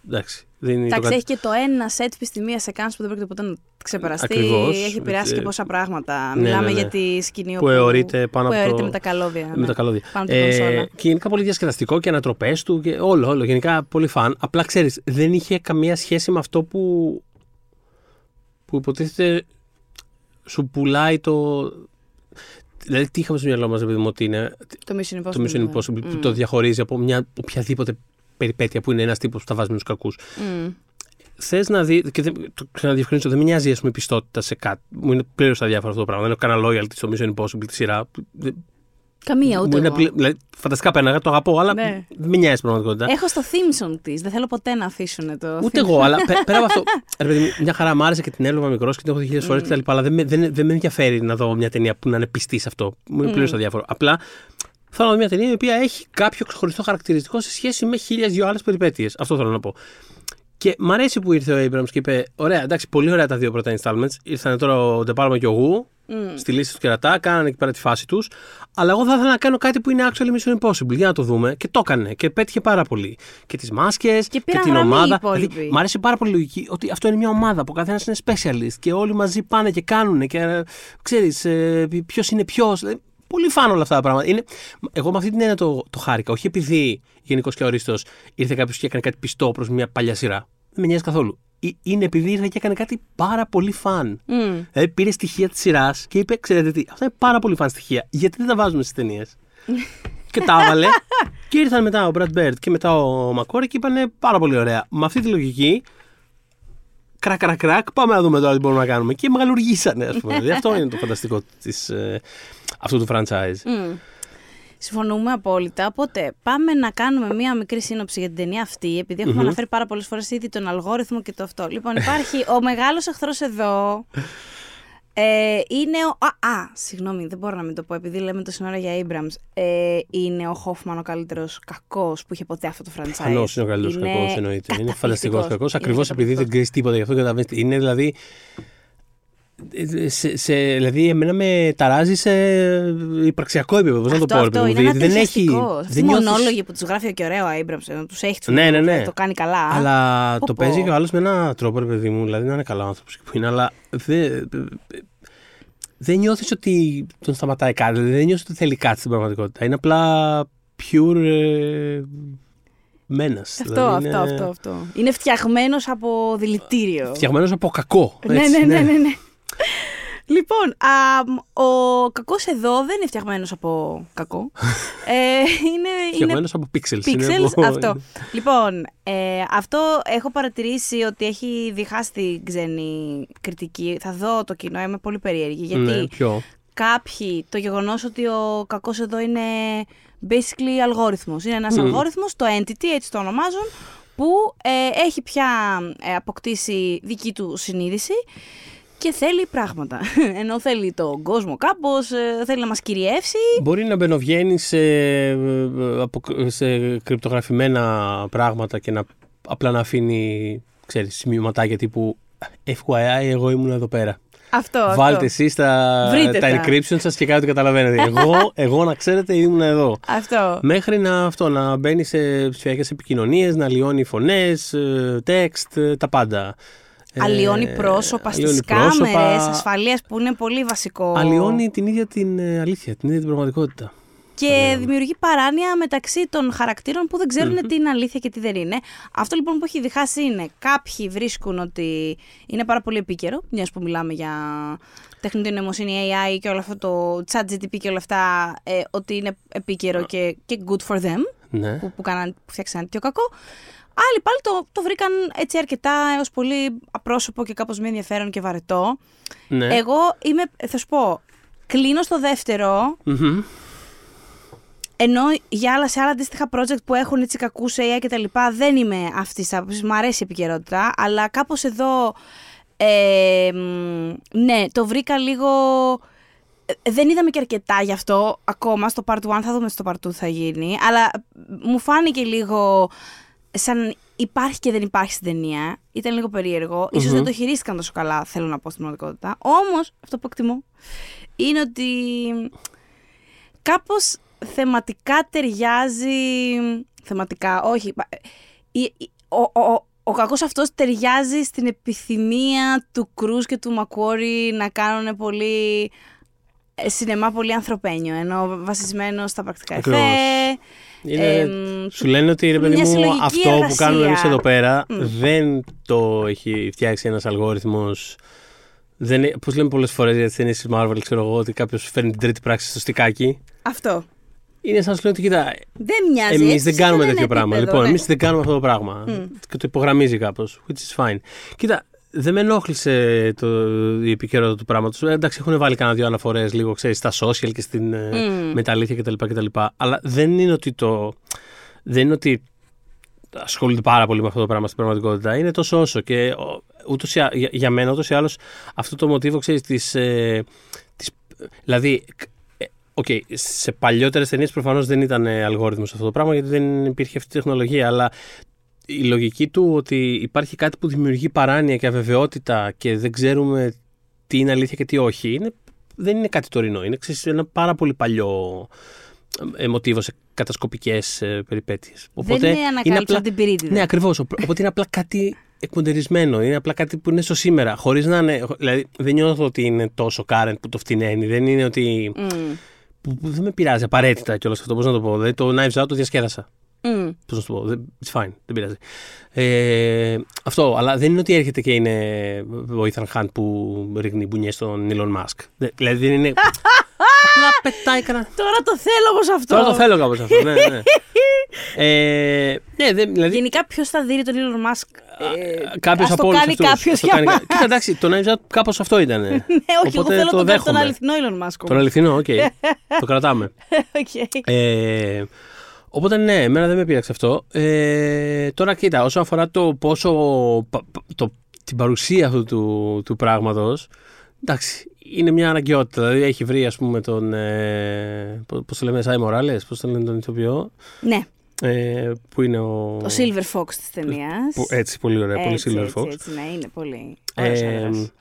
S3: Εντάξει, δεν είναι το
S2: Εντάξει,
S3: κάτι.
S2: έχει και το ένα σετ πιστημία σε κάνεις που δεν πρόκειται ποτέ να ξεπεραστεί.
S3: Ακριβώς.
S2: Έχει επηρεάσει
S3: Ε,
S2: και πόσα πράγματα.
S3: ναι,
S2: Μιλάμε
S3: ναι, ναι.
S2: για τη σκηνή
S3: Που αιωρείται πάνω
S2: που
S3: από
S2: αιωρείται
S3: το-
S2: με τα καλώδια.
S3: Με
S2: ναι.
S3: τα καλώδια.
S2: Πάνω από την κονσόλα.
S3: και γενικά πολύ διασκεδαστικό και ανατροπές του και όλο, όλο. Γενικά πολύ φαν. Απλά ξέρεις, δεν είχε καμία σχέση με αυτό που. που υποτίθεται σου πουλάει το. Δηλαδή, τι είχαμε στο μυαλό μας, επειδή μου ότι είναι
S2: Το Mission Impossible.
S3: το Mission
S2: ναι.
S3: Impossible, που
S2: Μμ.
S3: το διαχωρίζει από μια οποιαδήποτε περιπέτεια που είναι ένας τύπος που τα βάζει με τους κακούς.
S2: Μμ.
S3: Θες να δει. Και δεν, το ξαναδιευκρινίσω, δεν με νοιάζει ας πούμε, η πιστότητα σε κάτι. Μου είναι πλήρως αδιάφορο αυτό το πράγμα. Δεν έχω κανένα loyalty στο Mission Impossible τη σειρά. Δεν-
S2: Καμία,
S3: μου
S2: ούτε
S3: είναι
S2: εγώ.
S3: πλη- δηλαδή, φανταστικά πέναγα, το αγαπώ, αλλά
S2: Ναι.
S3: δεν με νοιάζει στην πραγματικότητα.
S2: Έχω στο theme song της. Δεν θέλω ποτέ να αφήσουν το.
S3: Ούτε
S2: theme
S3: εγώ, αλλά πέ- πέρα από αυτό. <laughs> Ρε παιδί μου, μια χαρά μ' άρεσε και την έβλεπα μικρός και την έχω δει χίλιες φορές κτλ. Αλλά δεν με, δεν, δεν με ενδιαφέρει να δω μια ταινία που να είναι πιστή σε αυτό. Μου είναι πλήρως αδιάφορο. Απλά θέλω να δω μια ταινία η οποία έχει κάποιο ξεχωριστό χαρακτηριστικό σε σχέση με χίλιες δυο άλλες περιπέτειες. Αυτό θέλω να πω. Και μ' αρέσει που ήρθε ο Abrams και είπε: Ωραία, εντάξει, πολύ ωραία τα δύο πρώτα installments. Ήρθαν τώρα ο Ντεπάλμα και ο Γου
S2: Μμ.
S3: στη λίστα του κερατά, κάνανε εκεί πέρα τη φάση τους. Αλλά εγώ θα ήθελα να κάνω κάτι που είναι actually Mission Impossible. Για να το δούμε. Και το έκανε. Και πέτυχε πάρα πολύ. Και τις μάσκες και,
S2: πήραν
S3: την
S2: γραμμή οι
S3: ομάδα.
S2: υπόλοιποι.
S3: Δηλαδή, μ' άρεσε πάρα πολύ η λογική ότι αυτό είναι μια ομάδα που ο καθένας είναι specialist και όλοι μαζί πάνε και κάνουν. Και ε, ξέρει ποιος είναι ποιος. Πολύ φαν όλα αυτά τα πράγματα. Είναι, εγώ με αυτή την έννοια το, το χάρηκα. Όχι επειδή γενικό και ορίστο ήρθε κάποιος και έκανε κάτι πιστό προς μια παλιά σειρά. Δεν με νοιάζει καθόλου. Ε, Είναι επειδή ήρθε και έκανε κάτι πάρα πολύ φαν.
S2: Μμ.
S3: Δηλαδή πήρε στοιχεία της σειράς και είπε: Ξέρετε τι, αυτά είναι πάρα πολύ φαν στοιχεία. Γιατί δεν τα βάζουμε στις ταινίες; <laughs> και τα έβαλε. και ήρθαν μετά ο Brad Bird και μετά ο Μακόρη και είπαν πάρα πολύ ωραία. Με αυτή τη λογική, κρακ, κρακ, κρακ, πάμε να δούμε τώρα τι μπορούμε να κάνουμε. Και μεγαλουργήσανε, ας πούμε. δηλαδή, <laughs> αυτό είναι το φανταστικό της, ε, αυτού του franchise.
S2: Μμ. Συμφωνούμε απόλυτα. Οπότε πάμε να κάνουμε μία μικρή σύνοψη για την ταινία αυτή, επειδή έχουμε αναφέρει πάρα πολλές φορές ήδη τον αλγόριθμο και το αυτό. Λοιπόν, υπάρχει ο μεγάλος εχθρός εδώ. Ε, είναι ο. Α, α, συγγνώμη, δεν μπορώ να μην το πω, επειδή λέμε τόση ώρα για Abrams. Ε, είναι ο Χόφμαν ο καλύτερος κακός που είχε ποτέ αυτό το franchise.
S3: Προφανώς είναι ο καλύτερος
S2: Είναι
S3: κακός, εννοείται. Είναι φανταστικός
S2: καταπληκτικός.
S3: κακός,
S2: Είναι
S3: ακριβώς επειδή δεν
S2: καταπληκτικός.
S3: κρίνει τίποτα γι' αυτό καταλαβαίνετε. Είναι δηλαδή. Ε, Σε, σε, δηλαδή, εμένα με ταράζει σε υπαρξιακό επίπεδο. Πώς να το
S2: Αυτό,
S3: πω, ρε
S2: αυτό
S3: παιδί μου.
S2: είναι
S3: Δηλαδή, δεν έχει.
S2: ανατριχιαστικό. Αυτοί οι
S3: δεν νιώθεις-
S2: μονόλογοι που τους γράφει και ωραίο ο Abrams, ενώ τους έχει τους
S3: Ναι, ναι, ναι.
S2: το κάνει καλά.
S3: Αλλά
S2: Πω,
S3: το
S2: πω.
S3: παίζει και ο άλλος με έναν τρόπο, ρε παιδί μου. Δηλαδή, να είναι καλό άνθρωπος που είναι, αλλά δεν. Δεν νιώθεις ότι τον σταματάει κάτι. Δηλαδή, δεν νιώθεις ότι θέλει κάτι στην πραγματικότητα. Είναι απλά pure. Ε, Μένας.
S2: Αυτό, αυτό, αυτό, αυτό. Είναι φτιαγμένος από δηλητήριο.
S3: Φτιαγμένος από κακό.
S2: Ναι,
S3: έτσι,
S2: ναι, ναι, ναι, ναι. Λοιπόν, α, μ, ο κακός εδώ δεν είναι φτιαγμένος από κακό. ε, είναι, είναι
S3: Φτιαγμένος από pixels. είναι
S2: Pixels,
S3: από-
S2: αυτό. Λοιπόν, ε, αυτό έχω παρατηρήσει ότι έχει διχάσει την ξένη κριτική. Θα δω το κοινό, είμαι πολύ περίεργη. Γιατί
S3: Ναι, ποιο.
S2: κάποιοι το γεγονός ότι ο κακός εδώ είναι basically αλγόριθμος. Είναι ένας
S3: Μμμ.
S2: αλγόριθμος, το entity, έτσι το ονομάζουν, που ε, έχει πια ε, αποκτήσει δική του συνείδηση και θέλει πράγματα. <laughs> Ενώ θέλει τον κόσμο κάπως, ε, θέλει να μας κυριεύσει.
S3: Μπορεί να μπαινοβγαίνει σε, ε, απο- σε κρυπτογραφημένα πράγματα και να απλά να αφήνει ξέρεις, σημειωματάκια τύπου FYI, εγώ ήμουν εδώ πέρα.
S2: Αυτό, αυτό.
S3: Βάλτε εσείς τα,
S2: Βρείτε
S3: τα
S2: τα.
S3: encryption σας και κάτι καταλαβαίνετε. <laughs> εγώ, εγώ να ξέρετε ήμουν εδώ.
S2: Αυτό.
S3: Μέχρι να, αυτό, να μπαίνει σε ψηφιακές επικοινωνίες, να λιώνει φωνές, text, ε, τα πάντα. Ε,
S2: Αλλοιώνει πρόσωπα
S3: αλλοιώνει
S2: στις
S3: πρόσωπα,
S2: κάμερες ασφαλείας που είναι πολύ βασικό.
S3: Αλλοιώνει την ίδια την ε, αλήθεια, την ίδια την πραγματικότητα.
S2: Και δημιουργεί παράνοια μεταξύ των χαρακτήρων που δεν ξέρουν τι είναι αλήθεια και τι δεν είναι. Αυτό λοιπόν που έχει διχάσει είναι κάποιοι βρίσκουν ότι είναι πάρα πολύ επίκαιρο, μιας που μιλάμε για τεχνητή νοημοσύνη, AI και όλο αυτό το chat GTP και όλα αυτά, ε, ότι είναι επίκαιρο και, και good for them,
S3: Ναι.
S2: που, που, κάναν, που φτιάξαν τέτοιο κακό. Άλλοι πάλι το, το βρήκαν έτσι αρκετά έως πολύ απρόσωπο και κάπως μη ενδιαφέρον και βαρετό.
S3: ναι.
S2: Εγώ είμαι, θα σου πω, κλείνω στο δεύτερο,
S3: Μμμ.
S2: ενώ για άλλα, σε άλλα αντίστοιχα project που έχουν έτσι κακούς AI και τα λοιπά, δεν είμαι αυτής της άποψης. Μ' αρέσει η επικαιρότητα, αλλά κάπως εδώ. ε, μ, ναι, το βρήκα λίγο. ε, Δεν είδαμε και αρκετά γι' αυτό ακόμα. Στο part 1 θα δούμε στο part 2 θα γίνει. Αλλά μου φάνηκε λίγο σαν υπάρχει και δεν υπάρχει στην ταινία. Ήταν λίγο περίεργο. Ίσως δεν το χειρίστηκαν τόσο καλά, θέλω να πω στην πραγματικότητα. Όμως, αυτό που εκτιμώ, είναι ότι κάπως θεματικά ταιριάζει... Θεματικά, όχι. πα- η- η- Ο, ο, ο κακός αυτός ταιριάζει στην επιθυμία του Κρούς και του Μακουόρι να κάνουν πολύ ε, σινεμά πολύ ανθρωπένιο, ενώ βασισμένο στα πρακτικά
S3: Ακριβώς.
S2: εφέ.
S3: Είναι-
S2: εμ,
S3: Σου λένε ότι ρε
S2: μια
S3: παιδί μου,
S2: συλλογική
S3: αυτό που
S2: εργασία.
S3: κάνουμε εμείς εδώ πέρα
S2: Μμ.
S3: δεν το έχει φτιάξει ένας αλγόριθμος. Πώς λέμε πολλές φορές για τι ταινίε τη Marvel, ξέρω εγώ, ότι κάποιος φέρνει την τρίτη πράξη στο στικάκι.
S2: Αυτό.
S3: Είναι σαν να σου λένε ότι κοίτα,
S2: Δεν μοιάζει
S3: εμείς
S2: έτσι,
S3: δεν
S2: σε
S3: κάνουμε
S2: κανένα
S3: τέτοιο πράγμα.
S2: επίπεδο,
S3: Λοιπόν,
S2: ναι.
S3: εμείς δεν κάνουμε αυτό το πράγμα. Και το υπογραμμίζει κάπως. Which is fine. Κοίτα, δεν με ενόχλησε το, η επικαιρότητα του πράγματος. εντάξει, έχουν βάλει κανένα δύο αναφορές λίγο, ξέρεις, στα social και στην ε,
S2: Μμ.
S3: με τα αλήθεια κτλ, κτλ. Αλλά δεν είναι ότι το. Δεν είναι ότι ασχολούνται πάρα πολύ με αυτό το πράγμα στην πραγματικότητα. Είναι τόσο όσο. Και ο, ούτως, ή α- για, για μένα ούτως ή άλλως αυτό το μοτίβο ξέρεις της. Ε, της, δηλαδή. ε, Οκ, σε παλιότερες ταινίες προφανώς δεν ήταν ε, αλγόριθμος αυτό το πράγμα γιατί δεν υπήρχε αυτή η τεχνολογία. Αλλά η λογική του ότι υπάρχει κάτι που δημιουργεί παράνοια και αβεβαιότητα και δεν ξέρουμε τι είναι αλήθεια και τι όχι, είναι, δεν είναι κάτι τωρινό. Είναι ξέρεις, ένα πάρα πολύ παλιό ε, μοτίβο σε κατασκοπικές ε, περιπέτειες.
S2: Δεν είναι ανακάλυψη από την πυρίτιδα.
S3: Ναι, ακριβώς. Οπότε είναι απλά κάτι εκμοντερισμένο. Είναι απλά κάτι που είναι στο σήμερα. Χωρίς να είναι. Δηλαδή, δεν νιώθω ότι είναι τόσο current που το φτηναίνει. Δεν είναι ότι.
S2: Μμ.
S3: Που, που δεν με πειράζει απαραίτητα κιόλας αυτό. Πώς να το πω. Δηλαδή, το Knives Out το διασκέδασα.
S2: Μμ.
S3: Πώς να σου το πω. δεν- It's fine. Δεν πειράζει. Ε, αυτό. Αλλά δεν είναι ότι έρχεται και είναι ο Ethan Hunt που ρίχνει μπουνιές στον Elon Musk. Δεν- Δηλαδή δεν είναι. <laughs> απλά πετάει κανένα.
S2: Τώρα το θέλω όμως αυτό.
S3: Τώρα το θέλω κάπως αυτό. Ναι, ναι. <laughs> ε, ναι, δεν- δηλαδή.
S2: Γενικά, ποιος θα δει τον Elon Musk. Ε,
S3: Κάποιος
S2: ας
S3: από
S2: το
S3: όλους
S2: κάνει
S3: αυτούς.
S2: κάποιος για μας.
S3: Κοίτα, εντάξει, το Knives Out κάπως αυτό ήταν. <laughs>
S2: Ναι, όχι, εγώ θέλω τον, τον αληθινό Elon Musk.
S3: Τον αληθινό, οκ. το κρατάμε.
S2: Οκ.
S3: Ε, οπότε ναι, εμένα δεν με πείραξε αυτό. Ε, τώρα κοίτα, όσον αφορά το πόσο. πα- πα- το, την παρουσία αυτού του, του πράγματος. Εντάξει, είναι μια αναγκαιότητα. Δηλαδή έχει βρει, ας πούμε, τον. Ε, Πώς το λέμε, Esai Morales, πώς το λένε τον ηθοποιό.
S2: Ναι,
S3: Ε, που είναι ο.
S2: το Silver Fox της ταινίας.
S3: που- έτσι, πολύ ωραία, πολύ Silver Fox.
S2: Έτσι, ναι, είναι πολύ.
S3: Ε,
S2: ωραίος άντρας.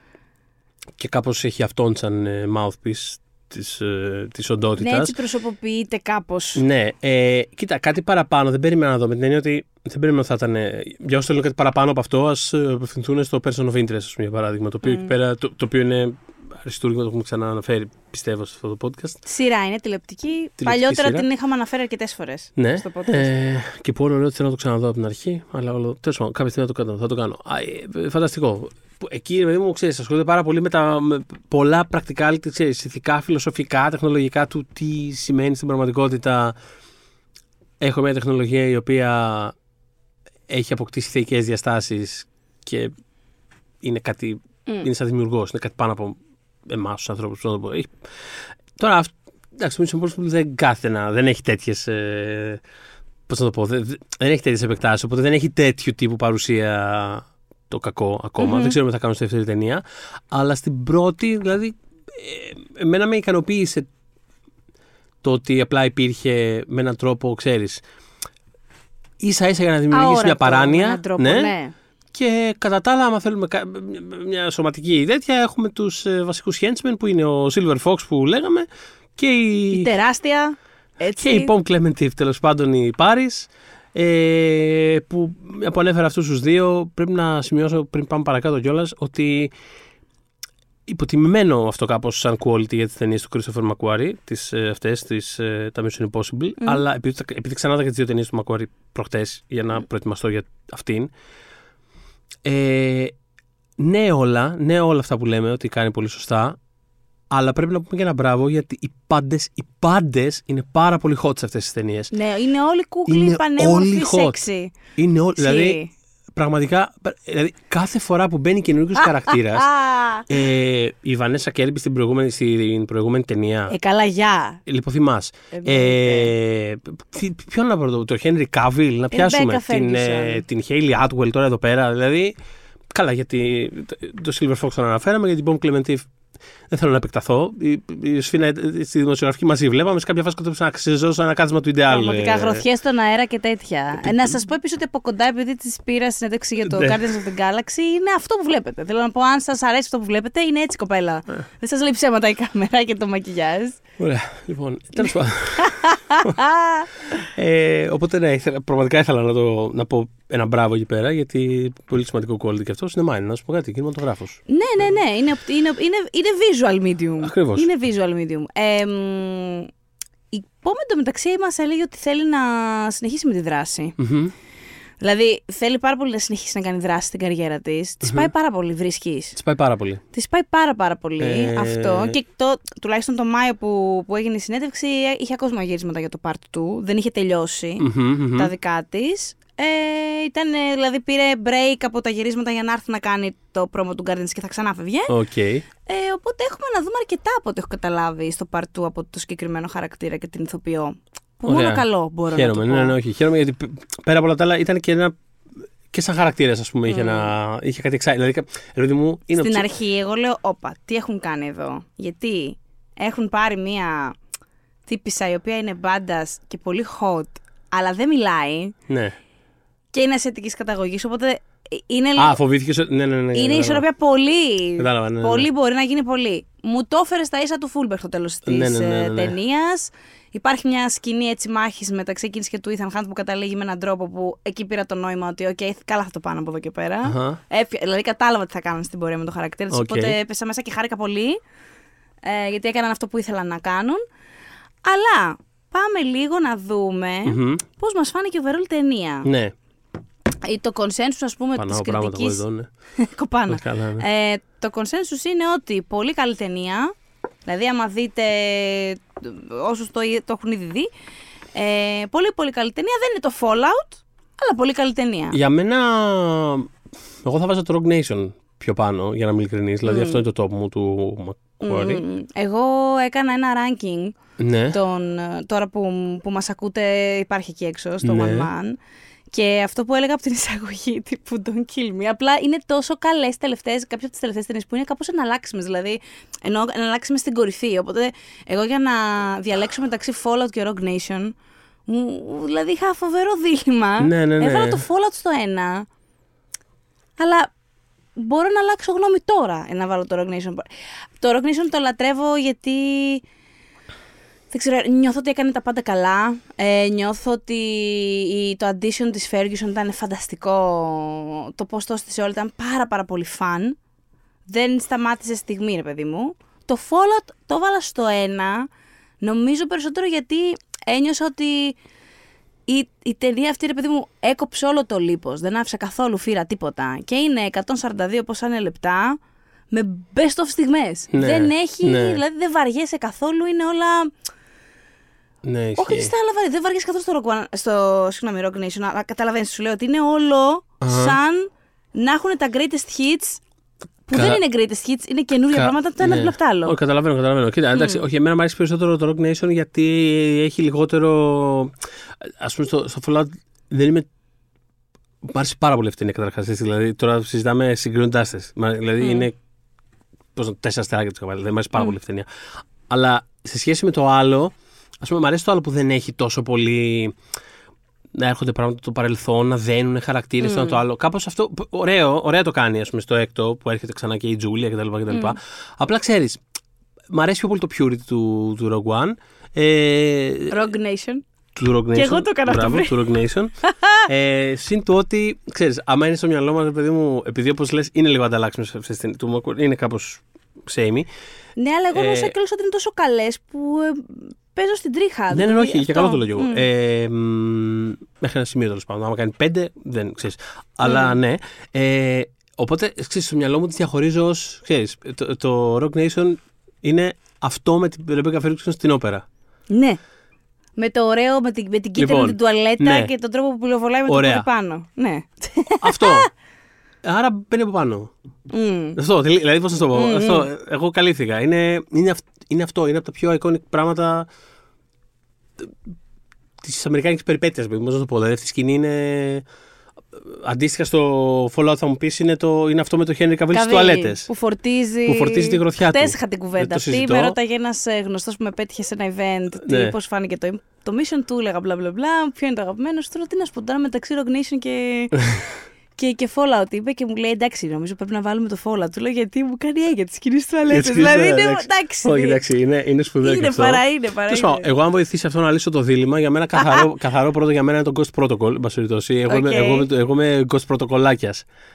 S3: και κάπως έχει αυτόν σαν ε, mouthpiece της, ε, της
S2: Ναι,
S3: οντότητας.
S2: έτσι προσωποποιείται κάπως.
S3: Ναι, ε, κοίτα, κάτι παραπάνω δεν περίμενα να δω με την έννοια ότι δεν περίμενα ότι θα ήταν. ε, Για όσους θέλουν κάτι παραπάνω από αυτό, ας απευθυνθούν στο person of interest, ας πούμε, για παράδειγμα. Το οποίο, εκεί πέρα, το, το οποίο είναι αριστούργημα, το έχουμε ξανααναφέρει, πιστεύω, σε αυτό το podcast.
S2: Σειρά είναι τηλεοπτική. Παλιότερα
S3: σειρά.
S2: την είχαμε αναφέρει αρκετές φορές.
S3: Ναι.
S2: Στο podcast.
S3: Ε, και πολύ ωραίο ότι θέλω να το ξαναδώ από την αρχή, αλλά όλο, τέλος πάντων, κάποια στιγμή θα το κάνω. Θα το κάνω. Α, ε, φανταστικό. Που Εκεί, παιδί μου, ξέρεις, ασχολείται πάρα πολύ με, τα, με πολλά practicality, ξέρεις, ηθικά, φιλοσοφικά, τεχνολογικά του τι σημαίνει στην πραγματικότητα. Έχω μια τεχνολογία η οποία έχει αποκτήσει θεϊκές διαστάσεις και είναι κάτι,
S2: Μμ.
S3: είναι σαν δημιουργός, είναι κάτι πάνω από εμάς τους ανθρώπους. Τώρα, αυ- εντάξει, το Mission Impossible δεν κάθεται να. δεν έχει τέτοιες. Ε, Πώς να το πω, δεν, δεν έχει τέτοιες επεκτάσεις, οπότε δεν έχει τέτοιου τύπου παρουσία το κακό ακόμα.
S2: Μμμ.
S3: Δεν ξέρουμε τι θα κάνουν στη δεύτερη ταινία. Αλλά στην πρώτη, δηλαδή, ε, εμένα με ικανοποίησε το ότι απλά υπήρχε με έναν τρόπο, ξέρεις, ίσα ίσα για να δημιουργήσει
S2: Αόρατο,
S3: μια παράνοια.
S2: με έναν τρόπο, ναι.
S3: Και κατά τα άλλα, άμα θέλουμε κα- μια σωματική τέτοια, έχουμε τους ε, βασικούς henchmen που είναι ο Silver Fox που λέγαμε και η,
S2: Η τεράστια. Έτσι.
S3: και η Pom Clementif, τέλος πάντων η Πάρης. Ε, που που ανέφερα αυτούς τους δύο, πρέπει να σημειώσω πριν πάμε παρακάτω κιόλας ότι υποτιμημένο αυτό κάπως σαν quality για τις ταινίες του Christopher McQuarrie, τις, ε, αυτές, τις, ε, τα Mission Impossible, αλλά επειδή, επειδή ξανά είδα και τις δύο ταινίες του McQuarrie προχτές για να προετοιμαστώ για αυτήν, ε, ναι όλα, ναι όλα αυτά που λέμε ότι κάνει πολύ σωστά, αλλά πρέπει να πούμε και ένα μπράβο γιατί οι πάντες, οι πάντες είναι πάρα πολύ hot σε αυτές τις ταινίες.
S2: Ναι, είναι όλοι κούκλοι,
S3: Είναι
S2: πανέμορφοι,
S3: όλοι hot.
S2: σεξι.
S3: Είναι όλοι,
S2: Τσι.
S3: δηλαδή πραγματικά, δηλαδή, κάθε φορά που μπαίνει καινούργιος <laughs> χαρακτήρας.
S2: Α,
S3: ε, η Βανέσα Κέρμπι στην προηγούμενη, στην προηγούμενη ταινία.
S2: Ε, καλά, γεια.
S3: Λιποθυμάς. Ε, ποι- ποιον να βρω, το Henry Cavill, να πιάσουμε. Την, ε,
S2: Ferguson.
S3: την Hayley Atwell τώρα εδώ πέρα. Δηλαδή, καλά, γιατί το- το Silver Fox τον αναφέραμε, για την Bomb Clementif δεν θέλω να επεκταθώ. Η, η Σφίνα ε, στη δημοσιογραφική μαζί βλέπαμε. Σε κάποια φάση κοντέψα να ξεζώσω ένα κάθισμα του Ιντεάλ.
S2: Πραγματικά
S3: ε,
S2: γροθιές στον αέρα και τέτοια. Ε, να σας πω επίσης ότι από κοντά, επειδή της πήρας συνέντευξη για το
S3: Ναι.
S2: Guardians of the Galaxy, είναι αυτό που βλέπετε. Θέλω να πω, αν σας αρέσει αυτό που βλέπετε, είναι έτσι κοπέλα.
S3: Ε.
S2: Δεν σας λέει ψέματα η κάμερα και το μακιγιάζ.
S3: Ωραία. Λοιπόν, τέλος πάντων. <laughs> ε, οπότε ναι, ήθελα, πραγματικά ήθελα να, το, να πω ένα μπράβο εκεί πέρα, γιατί πολύ σημαντικό quality και αυτό είναι mine. Να σου πω κάτι, κινηματογράφος.
S2: ναι, ναι, ναι. Είναι, είναι, είναι, είναι visual medium.
S3: Ακριβώς.
S2: Είναι visual medium. Ε, μ, η Πόμ εντωμεταξύ μας έλεγε ότι θέλει να συνεχίσει με τη δράση. Δηλαδή θέλει πάρα πολύ να συνεχίσει να κάνει δράση στην καριέρα της. Της πάει πάρα πολύ, βρίσκεις.
S3: Της πάει πάρα πολύ.
S2: Της πάει πάρα πάρα πολύ
S3: Ε,
S2: αυτό. Και το, τουλάχιστον το Μάιο που, που έγινε η συνέντευξη είχε ακόμα γυρίσματα για το part 2. Δεν είχε τελειώσει
S3: Μμμ, μμμ.
S2: τα δικά της. Ε, ήταν, ε, δηλαδή πήρε break από τα γυρίσματα για να έρθει να κάνει το promo του Guardians και θα ξανάφευγε.
S3: Οκ.
S2: Ε, οπότε έχουμε να δούμε αρκετά από ό,τι έχω καταλάβει στο part 2 από το συγκεκριμένο χαρακτήρα και την ηθοποιό. Που
S3: Ωραία.
S2: μόνο καλό μπορώ
S3: Χαίρομαι,
S2: να το πω.
S3: ναι, ναι, όχι. Χαίρομαι γιατί π- πέρα από όλα τα άλλα ήταν και ένα. και σαν χαρακτήρα, ας πούμε, είχε, ένα, είχε κάτι exciting. Δηλαδή, ερώτηση μου είναι.
S2: Στην
S3: ο-
S2: αρχή εγώ λέω, όπα, τι έχουν κάνει εδώ; Γιατί έχουν πάρει μία τύπισσα η οποία είναι badass και πολύ hot, αλλά δεν μιλάει
S3: Ναι.
S2: Και είναι ασιατικής καταγωγής, οπότε είναι,
S3: Α, φοβήθηκες. Ναι, ναι, ναι.
S2: είναι η
S3: κατάλαβα.
S2: ισορροπία πολύ.
S3: Κατάλαβα, ναι, ναι, ναι.
S2: Πολύ μπορεί να γίνει πολύ. Μου το έφερες στα ίσα του Φούλμπερ στο τέλος τη
S3: Ναι, ναι, ναι, ναι, ναι.
S2: ταινίας. Υπάρχει μια σκηνή έτσι μάχης μεταξύ εκείνη και του Ethan Hunt που καταλήγει με έναν τρόπο που εκεί πήρα το νόημα ότι, οκ, καλά θα το πάνε από εδώ και πέρα.
S3: Αχα.
S2: Έφυ- δηλαδή κατάλαβα τι θα κάνουν στην πορεία με το χαρακτήρα της.
S3: Οκ.
S2: Οπότε έπεσα μέσα και χάρηκα πολύ. Ε, γιατί έκαναν αυτό που ήθελαν να κάνουν. Αλλά πάμε λίγο να δούμε
S3: Μμμ.
S2: πώς μας φάνηκε η overall ταινία.
S3: Ναι.
S2: Ε, Το consensus, ας πούμε, της
S3: Πανάω πράγματα εγώ
S2: κριτική.
S3: εδώ, ναι. <laughs>
S2: Κοπάνα.
S3: Όχι καλά, ναι.
S2: Ε, το consensus είναι ότι πολύ καλή ταινία. Δηλαδή, άμα δείτε όσους το, το έχουν ήδη δει. Ε, πολύ πολύ καλή ταινία. Δεν είναι το Fallout, αλλά πολύ καλή ταινία.
S3: Για μένα. Εγώ θα βάζα το Rogue Nation πιο πάνω, για να είμαι ειλικρινής. Δηλαδή, αυτό είναι το top μου του Macquarie.
S2: Μμμ. Εγώ έκανα ένα ranking
S3: Ναι.
S2: τον, ε, τώρα που, που μας ακούτε υπάρχει εκεί έξω στο
S3: Ναι.
S2: One Man και αυτό που έλεγα από την εισαγωγή <laughs> τύπου Don't Kill Me απλά είναι τόσο καλές τελευταίες, κάποιες από τις τελευταίες ταινίες που είναι κάπως εναλλάξιμες δηλαδή ενώ εναλλάξιμες στην κορυφή οπότε εγώ για να διαλέξω μεταξύ Fallout και Rogue Nation μου, δηλαδή είχα φοβερό δίλημα
S3: Ναι, ναι, ναι.
S2: έβαλα το Fallout στο ένα αλλά μπορώ να αλλάξω γνώμη τώρα ε, να βάλω το Rogue Nation. Το Rogue Nation το λατρεύω γιατί δεν ξέρω, νιώθω ότι έκανε τα πάντα καλά. Ε, νιώθω ότι η, το audition της Ferguson ήταν φανταστικό. Το πώς το έστησε όλο ήταν πάρα πάρα πολύ φαν. Δεν σταμάτησε στιγμή, ρε παιδί μου. Το Fallout το έβαλα στο ένα. Νομίζω περισσότερο γιατί ένιωσα ότι η, η ταινία αυτή, ρε παιδί μου, έκοψε όλο το λίπος. Δεν άφησε καθόλου φύρα τίποτα. Και είναι 142 πόσα είναι λεπτά με best of στιγμές.
S3: Ναι,
S2: δεν έχει,
S3: ναι.
S2: δηλαδή δεν βαριέσαι καθόλου, είναι όλα...
S3: Ναι,
S2: Όχι
S3: ισχύει.
S2: ότι στα άλλα βαρύ, δεν βαριέσαι καθόλου στο, Rock One, στο συγγνώμη, Rock Nation, αλλά καταλαβαίνεις, σου λέω ότι είναι όλο
S3: Αχα.
S2: σαν να έχουν τα greatest hits Που
S3: Κα-
S2: δεν είναι greatest hits, είναι καινούργια
S3: Κα-
S2: πράγματα το ένα
S3: ναι.
S2: δίπλα απ' το άλλο.
S3: Όχι, καταλαβαίνω, καταλαβαίνω. Κοίτα, εντάξει, όχι, εμένα μου αρέσει περισσότερο το Rock Nation γιατί έχει λιγότερο. Α πούμε, στο, στο Fallout δεν είμαι. Μ' άρεσε πάρα πολύ αυτή η καταρχάς. Δηλαδή, τώρα συζητάμε συγκρίνοντάς τες. Δηλαδή,
S2: Μμ.
S3: είναι. Πώς να τέσσερα στεράκια του είχα βάλει. Δεν μ' αρέσει πάρα
S2: Μμ.
S3: πολύ αυτή η ταινία. Αλλά σε σχέση με το άλλο, ας πούμε, μου αρέσει το άλλο που δεν έχει τόσο πολύ. Να έρχονται πράγματα από το παρελθόν, να δένουν χαρακτήρες το ένα το άλλο. Κάπως αυτό. Ωραίο, ωραία το κάνει, ας πούμε, στο έκτο που έρχεται ξανά και η Τζούλια κτλ. κτλ. Απλά ξέρεις, μ' αρέσει πιο πολύ το purity του, του Rogue One. Ε,
S2: Rogue Nation.
S3: του Rogue Nation.
S2: Και εγώ το έκανα αυτό
S3: Μπράβο,
S2: πριν.
S3: του Rogue Nation. <laughs> ε, συν το ότι, ξέρεις, άμα είναι στο μυαλό μας, παιδί μου, επειδή όπως λες, είναι λίγο ανταλλάξιμο σε αυτή την του Mockwood, είναι κάπως samey.
S2: Ναι, αλλά εγώ
S3: Ε,
S2: νόμιζα κιόλας ότι είναι τόσο καλές που ε, παίζω στην τρίχα.
S3: Ναι, ναι,
S2: δηλαδή
S3: όχι, για
S2: αυτό.
S3: καλό το λέω κι εγώ.
S2: Μμ.
S3: Ε, μ, μέχρι ένα σημείο τέλος πάντων. Άμα κάνει πέντε, δεν ξέρεις. Αλλά ναι. Ε, οπότε, ξέρεις, στο μυαλό μου τη διαχωρίζω ως. Το, το Rock Nation είναι αυτό με την Rebecca Ferguson στην όπερα.
S2: Ναι. Με το ωραίο, με την, με την κίτρινη
S3: Λοιπόν,
S2: την τουαλέτα
S3: ναι.
S2: και τον τρόπο που πυλοβολάει με το
S3: Ωραία.
S2: πόδι πάνω. Ναι.
S3: αυτό. <laughs> Άρα μπαίνει από πάνω.
S2: Μμ.
S3: Αυτό, τελεί- δηλαδή πώς να σου το πω.
S2: Μμμ.
S3: Αυτό, εγώ καλύφθηκα. Είναι, είναι, αυ- είναι αυτό, είναι από τα πιο iconic πράγματα της Αμερικάνικης περιπέτειας. Πώς να το πω. Δηλαδή αυτή η σκηνή είναι. Αντίστοιχα στο Fallout θα μου πεις είναι, το, είναι αυτό με το Henry Cavill στις
S2: Cavill,
S3: τουαλέτες.
S2: Που φορτίζει,
S3: Που φορτίζει τη γροθιά
S2: Χτες
S3: του.
S2: είχα την
S3: Δεν
S2: κουβέντα
S3: το
S2: αυτή.
S3: συζητώ.
S2: Με ρώταγε ένας γνωστός που με πέτυχε σε ένα event τι,
S3: Ναι.
S2: πώς φάνηκε το, το Mission του. Έλεγα μπλα μπλα μπλα. Ποιο είναι το αγαπημένο. Του λέω τι να σου πω τώρα μεταξύ Rogue Nation και, <laughs> και, και Fallout. Είπε και μου λέει εντάξει, νομίζω πρέπει να βάλουμε το Fallout. Του λέω γιατί μου κάνει ε για τη σκηνή τουαλέτα. Δηλαδή είναι εντάξει.
S3: Όχι, εντάξει, είναι, είναι σπουδαίο και
S2: Είναι
S3: αυτό.
S2: παρά είναι, παρά
S3: Τέλος
S2: είναι.
S3: πάντων, εγώ, αν βοηθήσει αυτό να λύσω το δίλημα, για μένα καθαρό, καθαρό πρώτο για μένα είναι το Ghost Protocol. εν πάση περιπτώσει. Εγώ, είμαι,
S2: Οκ.
S3: εγώ, είμαι- εγώ είμαι Ghost Protocol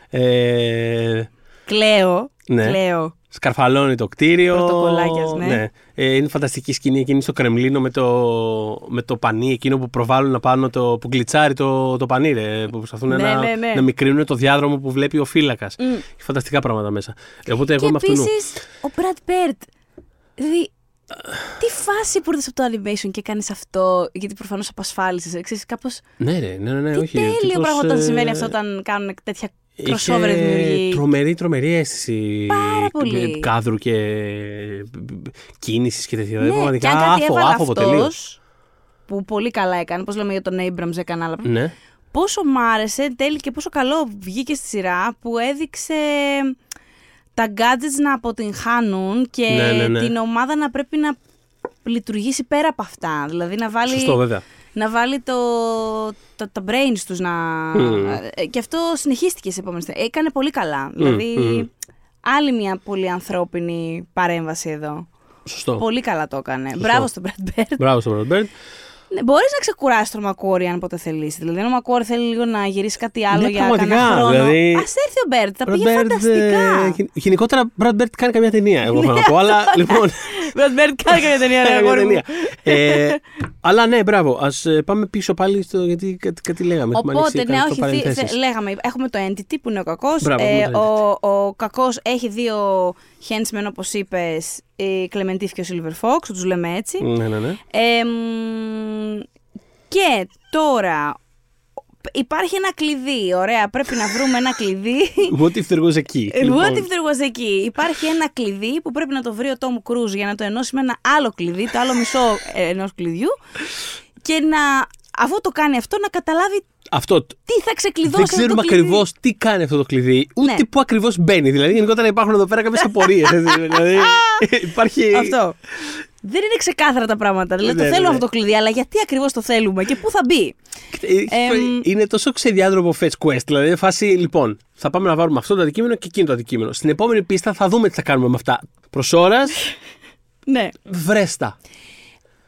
S3: Ε,
S2: Κλαίω.
S3: Ναι.
S2: Κλαίω.
S3: Σκαρφαλώνει το κτίριο.
S2: Πρωτοκολλάκιας, ναι.
S3: Ε, είναι φανταστική σκηνή εκείνη στο Κρεμλίνο με το, με το πανί, εκείνο που προβάλλουν απάνω, το, που γκλιτσάρει το, το πανί, ρε, που προσπαθούν
S2: Ναι,
S3: να,
S2: ναι, ναι.
S3: να μικρύνουν το διάδρομο που βλέπει ο φύλακας.
S2: Μμ.
S3: Έχει φανταστικά πράγματα μέσα. Οπότε εγώ
S2: Και
S3: είμαι αυτού νου.
S2: επίσης ο Brad Bird. Δηλαδή, τι φάση που ήρθε από το animation και κάνεις αυτό, γιατί προφανώς απασφάλισες. Ξέρεις, κάπως,
S3: Ναι, ρε, ναι, ναι, ναι,
S2: τι
S3: όχι.
S2: τέλειο
S3: τύπος,
S2: πράγμα όταν
S3: ε,
S2: συμβαίνει αυτό, όταν κάνουν τέτοια
S3: είχε
S2: crossover δημιουργεί.
S3: Τρομερή, τρομερή αίσθηση
S2: Πάρα πολύ.
S3: κάδρου και κίνησης και τέτοια.
S2: Ναι,
S3: Δηλαδή,
S2: και
S3: πραγματικά
S2: αν κάτι
S3: άφο,
S2: έβαλε
S3: άφοβο τελείως.
S2: αυτός, που πολύ καλά έκανε, πώς λέμε για τον Abrams έκανε άλλα πράγματα.
S3: Ναι.
S2: Πόσο μ' άρεσε εν τέλει και πόσο καλό βγήκε στη σειρά που έδειξε τα gadgets να αποτυγχάνουν και
S3: Ναι, ναι, ναι.
S2: την ομάδα να πρέπει να λειτουργήσει πέρα από αυτά. Δηλαδή να βάλει,
S3: Σωστό, βέβαια.
S2: Να βάλει το, το, τα brains τους να...
S3: Μμμ.
S2: Ε, Και αυτό συνεχίστηκε σε επόμενες ταινίες. Έκανε πολύ καλά. Δηλαδή
S3: μμμ.
S2: άλλη μια πολύ ανθρώπινη παρέμβαση εδώ.
S3: Σωστό.
S2: Πολύ καλά το έκανε. Μπράβο στον Brad Bird.
S3: Μπράβο στον Brad Bird.
S2: Ναι, Μπορείς να ξεκουράσεις τον McQuarrie αν ποτέ θελήσει. Δηλαδή, αν ο McQuarrie θέλει λίγο να γυρίσει κάτι άλλο
S3: Ναι,
S2: για
S3: πραγματικά,
S2: κανένα χρόνο.
S3: δηλαδή-
S2: Ας έρθει ο Bird, τα
S3: Brad
S2: πήγε
S3: Bird,
S2: φανταστικά.
S3: ε, γεν- γενικότερα, Brad Bird κάνει καμιά ταινία. Εγώ
S2: Ναι,
S3: θέλω να πω. Αλλά λοιπόν. <laughs>
S2: Brad Bird, κάνει καμία ταινία, ρε <laughs>
S3: Καμιά
S2: αγόρι μου.
S3: ταινία. Ε, Αλλά ναι, μπράβο. Ας πάμε πίσω πάλι στο. Γιατί κάτι, κάτι λέγαμε. έχουμε
S2: Οπότε,
S3: ανοίξει
S2: ναι,
S3: κάτι
S2: όχι,
S3: παρενθέσεις.
S2: θε- λέγαμε, έχουμε το Entity που είναι ο κακός.
S3: Μπράβο, έχουμε το
S2: ο ο κακός έχει δύο henchmen, όπως είπες, η Klementieff και ο Silver Fox, τους λέμε έτσι.
S3: Ναι, ναι, ναι.
S2: Ε, μ, και τώρα υπάρχει ένα κλειδί. Ωραία, πρέπει να βρούμε ένα κλειδί. <laughs>
S3: What if there was a key.
S2: Ε,
S3: Λοιπόν,
S2: What if there was a key; Υπάρχει ένα κλειδί που πρέπει να το βρει ο Tom Cruise για να το ενώσει με ένα άλλο κλειδί, το άλλο μισό ενός κλειδιού. Και να, αφού το κάνει αυτό, να καταλάβει
S3: Αυτό.
S2: τι θα ξεκλειδώσει
S3: Δεν
S2: αυτό
S3: ξέρουμε
S2: το κλειδί;
S3: ακριβώς τι κάνει αυτό το κλειδί, ούτε
S2: Ναι.
S3: πού ακριβώς μπαίνει. Δηλαδή, γενικότερα υπάρχουν εδώ πέρα κάποιες απορίες. <laughs> δηλαδή, υπάρχει.
S2: Αυτό. Δεν είναι ξεκάθαρα τα πράγματα. Δηλαδή,
S3: Ναι,
S2: το
S3: ναι,
S2: θέλουμε
S3: ναι.
S2: αυτό το κλειδί, αλλά γιατί ακριβώς το θέλουμε και πού θα μπει; Εμ,
S3: είναι τόσο ξεδιάδρομο fetch quest. Δηλαδή, είναι φάση, λοιπόν, θα πάμε να βάλουμε αυτό το αντικείμενο και εκείνο το αντικείμενο. Στην επόμενη πίστα θα δούμε τι θα κάνουμε με αυτά. Προς ώρας, <laughs>
S2: Ναι.
S3: βρέστα.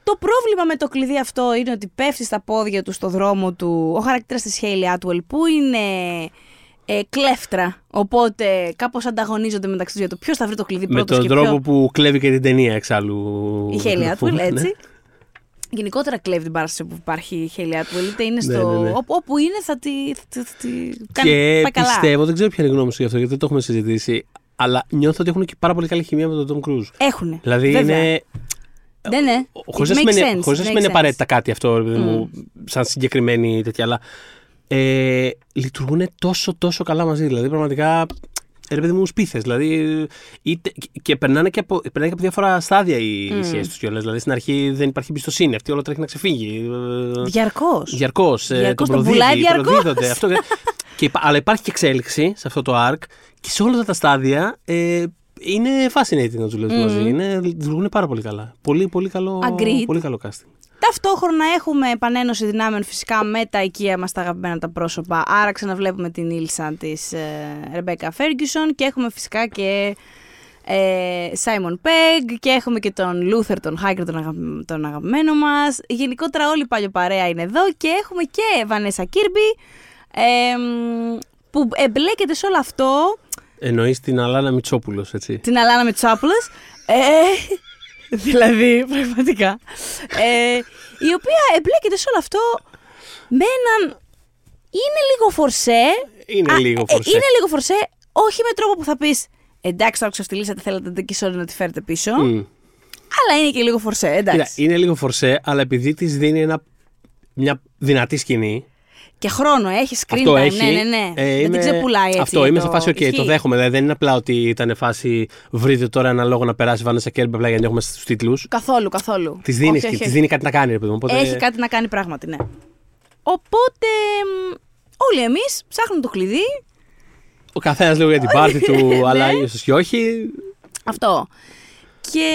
S2: Το πρόβλημα με το κλειδί αυτό είναι ότι πέφτει στα πόδια του στο δρόμο του ο χαρακτήρας της Hayley Atwell που είναι ε, κλέφτρα. Οπότε κάπως ανταγωνίζονται μεταξύ τους για το ποιος θα βρει το κλειδί
S3: Με
S2: πρώτος
S3: τον
S2: και
S3: τρόπο
S2: ποιο...
S3: που κλέβει και την ταινία εξάλλου.
S2: Η Hayley
S3: να <laughs>
S2: Atwell,
S3: πούμε,
S2: έτσι.
S3: ναι.
S2: Γενικότερα κλέβει την παράσταση που υπάρχει η Hayley Atwell, είτε είναι
S3: Ναι,
S2: στο...
S3: ναι, ναι.
S2: Ό, όπου είναι θα τη, θα, θα τη κάνει
S3: Και
S2: πάει καλά.
S3: πιστεύω, δεν ξέρω ποια είναι η γνώμη σου γι' αυτό, γιατί δεν το έχουμε συζητήσει. Αλλά νιώθω ότι έχουν και πάρα πολύ καλή χημεία με τον Tom Cruise.
S2: Έχουνε.
S3: Δηλαδή
S2: Βέβαια.
S3: είναι.
S2: Ναι, ναι.
S3: Χωρίς
S2: It
S3: να
S2: makes
S3: σημαίνει,
S2: sense,
S3: χωρίς να
S2: it
S3: σημαίνει
S2: makes
S3: απαραίτητα κάτι αυτό, ρε παιδί μου, σαν συγκεκριμένη τέτοια, αλλά ε, λειτουργούν τόσο τόσο καλά μαζί. Δηλαδή πραγματικά ρε παιδί μου, σπίθες. Δηλαδή, είτε, και περνάνε και, από, περνάνε και από διάφορα στάδια οι mm. σχέσεις τους κιόλας. Δηλαδή, στην αρχή δεν υπάρχει εμπιστοσύνη. Αυτή όλο τρέχει να ξεφύγει.
S2: Διαρκώς.
S3: Διαρκώς. Ε, τον προδίδει, προδίδονται. αυτό, και, αλλά υπάρχει και εξέλιξη σε αυτό το arc και σε όλα αυτά τα στάδια ε, είναι fascinating να του λες mm. μαζί. Είναι, λειτουργούν πάρα πολύ καλά. Πολύ, πολύ καλό, πολύ καλό casting.
S2: Ταυτόχρονα έχουμε επανένωση δυνάμεων φυσικά με τα οικεία μας τα αγαπημένα τα πρόσωπα. Άρα ξαναβλέπουμε την Ήλσα της Ρεμπέκα Φέργκισον και έχουμε φυσικά και Σάιμον Πέγ και έχουμε και τον Λούθερ, τον hacker, τον, αγα... τον αγαπημένο μας. Γενικότερα όλη η παλιοπαρέα είναι εδώ και έχουμε και Βανέσα Κίρμπι που εμπλέκεται σε όλο αυτό.
S3: Εννοείς την Αλάνα Μιτσόπουλο, έτσι.
S2: Την Αλάνα Μιτσόπουλο. Ε, <laughs> δηλαδή, πραγματικά. Ε, η οποία εμπλέκεται σε όλο αυτό με έναν. Είναι λίγο φορσέ.
S3: Είναι λίγο ε, φορσέ.
S2: είναι λίγο φορσέ, όχι με τρόπο που θα πεις Εντάξει, τώρα ξεφτυλίσατε, θέλετε την Κισόρη να τη φέρετε πίσω. Αλλά είναι και λίγο φορσέ, εντάξει.
S3: είναι λίγο φορσέ, αλλά επειδή της δίνει ένα, μια δυνατή σκηνή.
S2: Και χρόνο, έχει screen time. Ναι, ναι, ναι. Ε, δεν την ξεπουλάει έτσι.
S3: Αυτό, είμαι σε φάση, OK, το δέχομαι. Δηλαδή, δεν είναι απλά ότι ήταν φάση βρείτε τώρα ένα λόγο να περάσει Βάνεσα Κέρμπι απλά για να έχουμε στους τίτλους.
S2: Καθόλου, καθόλου.
S3: Της δίνεις, της δίνει κάτι να κάνει, ρε παιδί μου.
S2: Έχει κάτι να κάνει πράγματι, ναι. Οπότε, όλοι εμείς ψάχνουμε το κλειδί.
S3: Ο καθένας λίγο για την πάρτη του, <laughs> ναι. αλλά ίσως και όχι.
S2: Αυτό. Και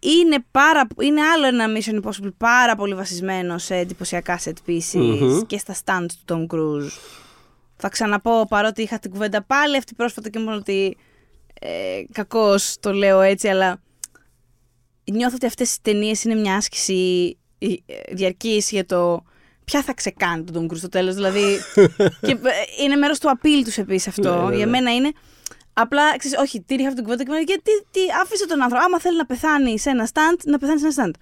S2: είναι, πάρα, είναι άλλο ένα Mission Impossible πάρα πολύ βασισμένο σε εντυπωσιακά set pieces και στα stands του Tom Cruise. Θα ξαναπώ παρότι είχα την κουβέντα πάλι αυτή πρόσφατα και μόνο ότι ε, κακώς το λέω έτσι αλλά νιώθω ότι αυτές οι ταινίες είναι μια άσκηση ε, διαρκής για το ποια θα ξεκάνει τον Tom Cruise στο τέλος δηλαδή <laughs> και ε, είναι μέρος του appeal τους επίσης αυτό ναι, ναι, για ναι. μένα είναι Απλά, ξέρεις, όχι, τύριχα αυτή την κουβέντα και γιατί τι, άφησε τον άνθρωπο. Άμα θέλει να πεθάνει σε ένα stand, να πεθάνει σε ένα stand.